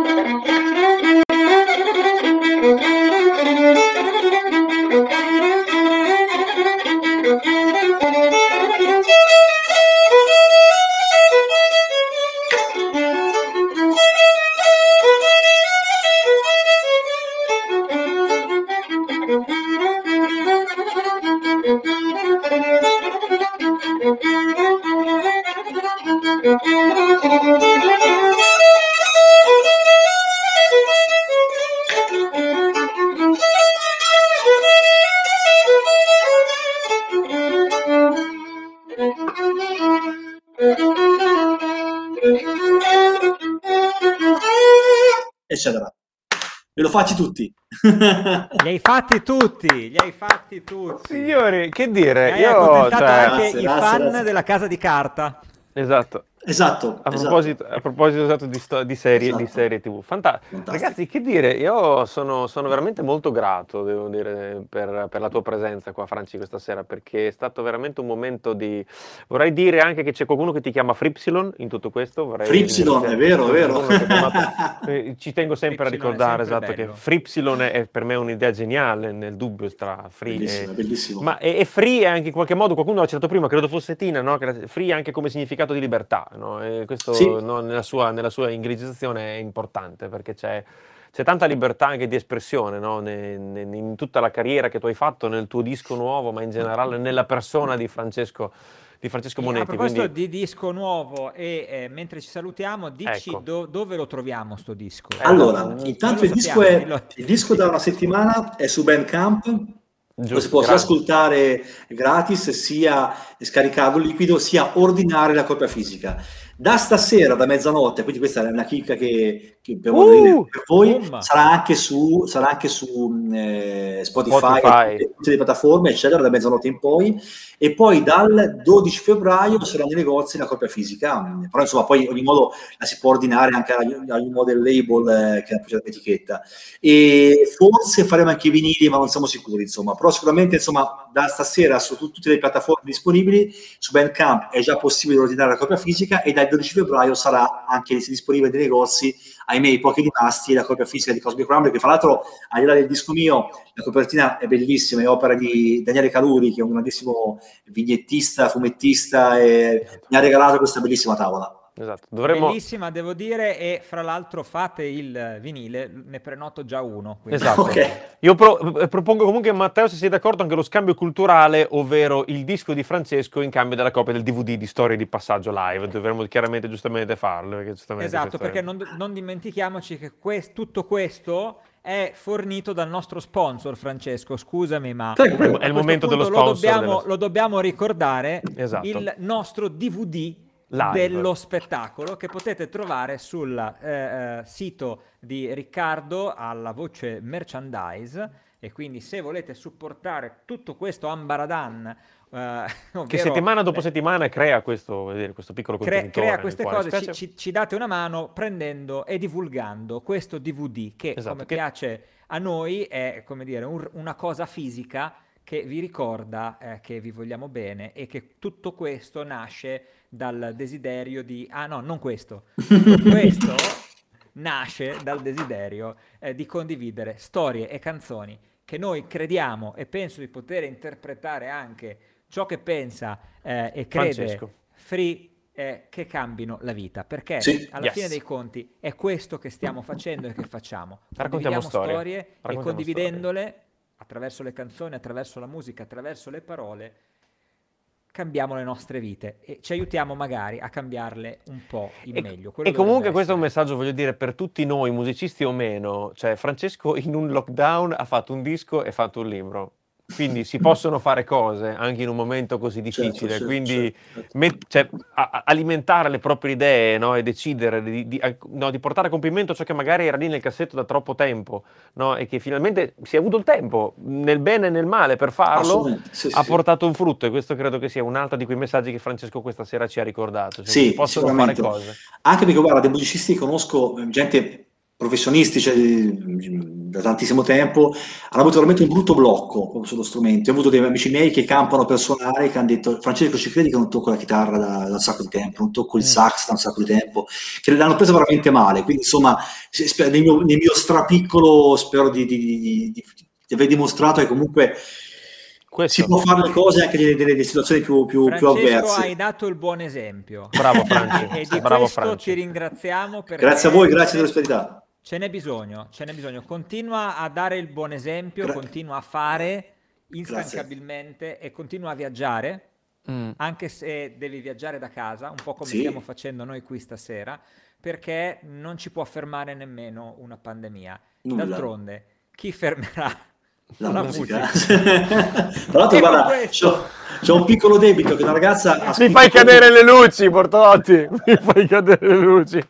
Li hai fatti tutti, li hai fatti tutti. Signori, che dire, Hai io... accontentato cioè, anche Grazie, i grazie, fan grazie. della casa di carta. Esatto. Esatto. A esatto. proposito, a proposito esatto, di, sto- di serie, di Esatto. serie TV, Fanta- Fantastico. ragazzi, che dire, io sono, sono veramente molto grato, devo dire, per, per la tua presenza qua, Franci, questa sera, perché è stato veramente un momento di... Vorrei dire anche che c'è qualcuno che ti chiama Fripsilon in tutto questo. Vorrei Fripsilon, è vero, è vero. che chiamato- eh, Ci tengo sempre a Fripsilon è ricordare sempre esatto, che bello. Fripsilon è, è per me un'idea geniale, nel dubbio tra free Bellissimo, e... bellissimo. Ma e, e free è anche in qualche modo, qualcuno l'ha citato prima, credo fosse Tina, no? Che free anche come significato di libertà, no? E questo Sì. no, nella, sua, nella sua inglicizzazione è importante perché c'è, c'è tanta libertà anche di espressione no? Ne- ne- in tutta la carriera che tu hai fatto, nel tuo disco nuovo, ma in generale nella persona di Francesco, di Francesco E Monetti. a proposito quindi- di disco nuovo e eh, mentre ci salutiamo, dici Ecco. do- dove lo troviamo sto disco? Allora, non intanto il disco, è, il disco da una settimana è su Bandcamp, lo si Giusto, può sia ascoltare gratis, sia scaricarlo liquido, sia ordinare la copia fisica. Da stasera, da mezzanotte, quindi questa è una chicca che, che dire Uh, per voi, sarà anche su, sarà anche su eh, Spotify, Spotify. e tutte le piattaforme, eccetera, da mezzanotte in poi. E poi dal 12 febbraio sarà nei negozi la copia fisica. Però insomma, poi in ogni modo la si può ordinare anche a ogni modo del label eh, che ha appoggiato l'etichetta e forse faremo anche i vinili ma non siamo sicuri insomma però sicuramente insomma da stasera su tut- tutte le piattaforme disponibili su Bandcamp è già possibile ordinare la copia fisica e dal 12 febbraio sarà anche disponibile nei negozi ahimè i pochi rimasti la copia fisica di Cosmic Rumble che fra l'altro al di là del disco mio la copertina è bellissima è opera di Daniele Caluri che è un grandissimo vignettista fumettista e mi ha regalato questa bellissima tavola Esatto, dovremmo... Bellissima, devo dire, e fra l'altro fate il vinile, ne prenoto già uno. quindi- Esatto. ok Io pro- eh, propongo comunque, Matteo, se sei d'accordo, anche lo scambio culturale, ovvero il disco di Francesco in cambio della copia del DVD di Storie di Passaggio Live. Dovremmo chiaramente giustamente farlo. Perché giustamente Esatto, è- perché non, non dimentichiamoci che quest- tutto questo è fornito dal nostro sponsor, Francesco. Scusami, ma. È il momento dello punto lo sponsor dobbiamo, dello- lo dobbiamo ricordare, Esatto. il nostro DVD Live. dello spettacolo che potete trovare sul eh, eh, sito di Riccardo alla voce merchandise e quindi se volete supportare tutto questo ambaradan eh, Che settimana dopo settimana crea questo, dire, questo piccolo contenitore. crea queste cose, ci, spiace- ci- ci date una mano prendendo e divulgando questo DVD che Esatto, come che- piace a noi è come dire un- una cosa fisica che vi ricorda eh, che vi vogliamo bene e che tutto questo nasce dal desiderio di ah no non questo questo nasce dal desiderio eh, di condividere storie e canzoni che noi crediamo e penso di poter interpretare anche ciò che pensa eh, e crede Francesco. Free eh, che cambino la vita, perché Sì. alla Yes. fine dei conti è questo che stiamo facendo e che facciamo. Raccontiamo storie. storie e Raccontiamo condividendole attraverso le canzoni, attraverso la musica, attraverso le parole, cambiamo le nostre vite e ci aiutiamo magari a cambiarle un po' in E, meglio. Quello e comunque questo è un messaggio, voglio dire, per tutti noi, musicisti o meno. Cioè, Francesco in un lockdown ha fatto un disco e fatto un libro. Quindi si possono fare cose anche in un momento così difficile. certo, Quindi certo. met- cioè, a- alimentare le proprie idee no? e decidere di, di- a- no, di portare a compimento ciò che magari era lì nel cassetto da troppo tempo no? e che finalmente si è avuto il tempo, nel bene e nel male, per farlo, sì, ha sì. portato un frutto e questo credo che sia un altro di quei messaggi che Francesco questa sera ci ha ricordato. Cioè, Sì, si possono fare cose. Anche perché, guarda, dei musicisti conosco, eh, gente professionisti, cioè, da tantissimo tempo, hanno avuto veramente un brutto blocco sullo strumento. Ho avuto dei amici miei che campano per suonare, che hanno detto, Francesco, ci credi che non tocco la chitarra da, da un sacco di tempo, non tocco il Mm. sax da un sacco di tempo, che l'hanno presa veramente male. Quindi, insomma, nel mio, nel mio strapiccolo spero di, di- di- di- di aver dimostrato che comunque Questo. si può fare le cose anche nelle, nelle situazioni più, più, più Francesco, avverse. hai dato il buon esempio. Bravo Franci, e di bravo questo Franci. ti ringraziamo Grazie a voi, grazie dell'ospitalità. Ce n'è bisogno, ce n'è bisogno. Continua a dare il buon esempio, Gra- continua a fare instancabilmente e continua a viaggiare, Mm. anche se devi viaggiare da casa, un po' come Sì. stiamo facendo noi qui stasera, perché non ci può fermare nemmeno una pandemia. Nulla. D'altronde, chi fermerà La, la musica. Tra l'altro, guarda, c'ho, c'ho un piccolo debito che una ragazza ha Mi fai cadere le luci, Portotti! Mi fai cadere le luci.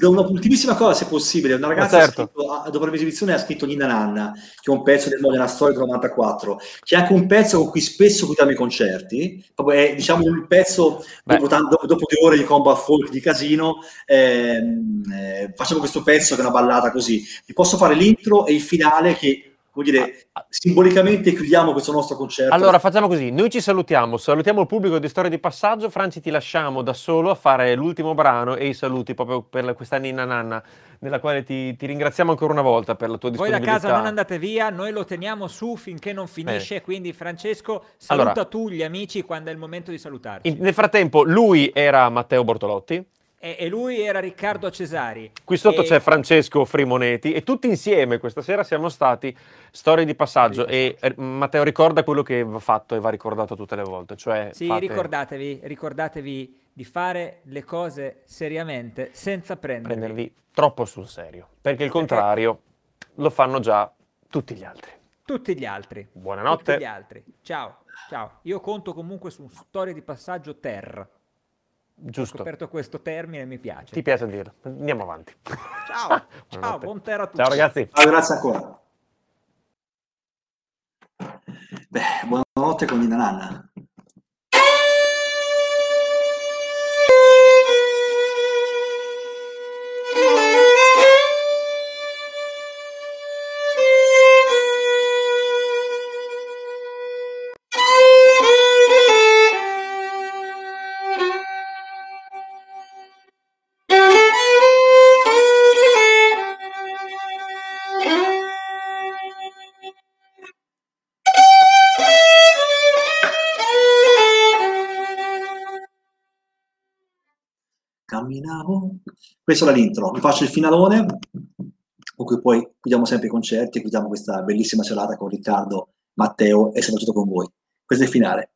una ultimissima cosa, se possibile. Una ragazza certo. ha scritto, dopo la mia esibizione ha scritto Nina Nanna, che è un pezzo del Modena Story del 94, che è anche un pezzo con cui spesso guidiamo i concerti. Proprio è diciamo il pezzo dopo, dopo- dopo due ore di combat folk di casino. ehm, eh, facciamo questo pezzo che è una ballata così. Vi posso fare l'intro e il finale che vuol dire simbolicamente chiudiamo questo nostro concerto. Allora facciamo così, noi ci salutiamo, salutiamo il pubblico di Storia di Passaggio, Franci ti lasciamo da solo a fare l'ultimo brano e i saluti proprio per questa Ninna Nanna, nella quale ti, ti ringraziamo ancora una volta per la tua Voi da disponibilità. casa non andate via, noi lo teniamo su finché non finisce, quindi Francesco saluta Allora. tu gli amici quando è il momento di salutarci. In- nel frattempo lui era Matteo Bortolotti, E, lui era Riccardo Cesari. qui sotto E- c'è Francesco Frimoneti e tutti insieme questa sera siamo stati Storie di Passaggio Storie di e eh, Matteo ricorda quello che va fatto e va ricordato tutte le volte, cioè Sì, fate- ricordatevi, ricordatevi di fare le cose seriamente senza prendervi. prendervi troppo sul serio, perché il contrario lo fanno già tutti gli altri. Tutti gli altri. Buonanotte. Tutti gli altri. Ciao, ciao. Io conto comunque su storia di passaggio ter. Ho Giusto. scoperto questo termine e mi piace. Ti piace dirlo? Andiamo avanti. Ciao, ciao, buon ter a tutti. Ciao ragazzi. Ah, grazie ancora. Beh, buonanotte con Nina Nanna. Questo era. Vi faccio il finalone, con cui poi chiudiamo sempre i concerti, chiudiamo questa bellissima serata con Riccardo, Matteo e soprattutto con voi. Questo è il finale.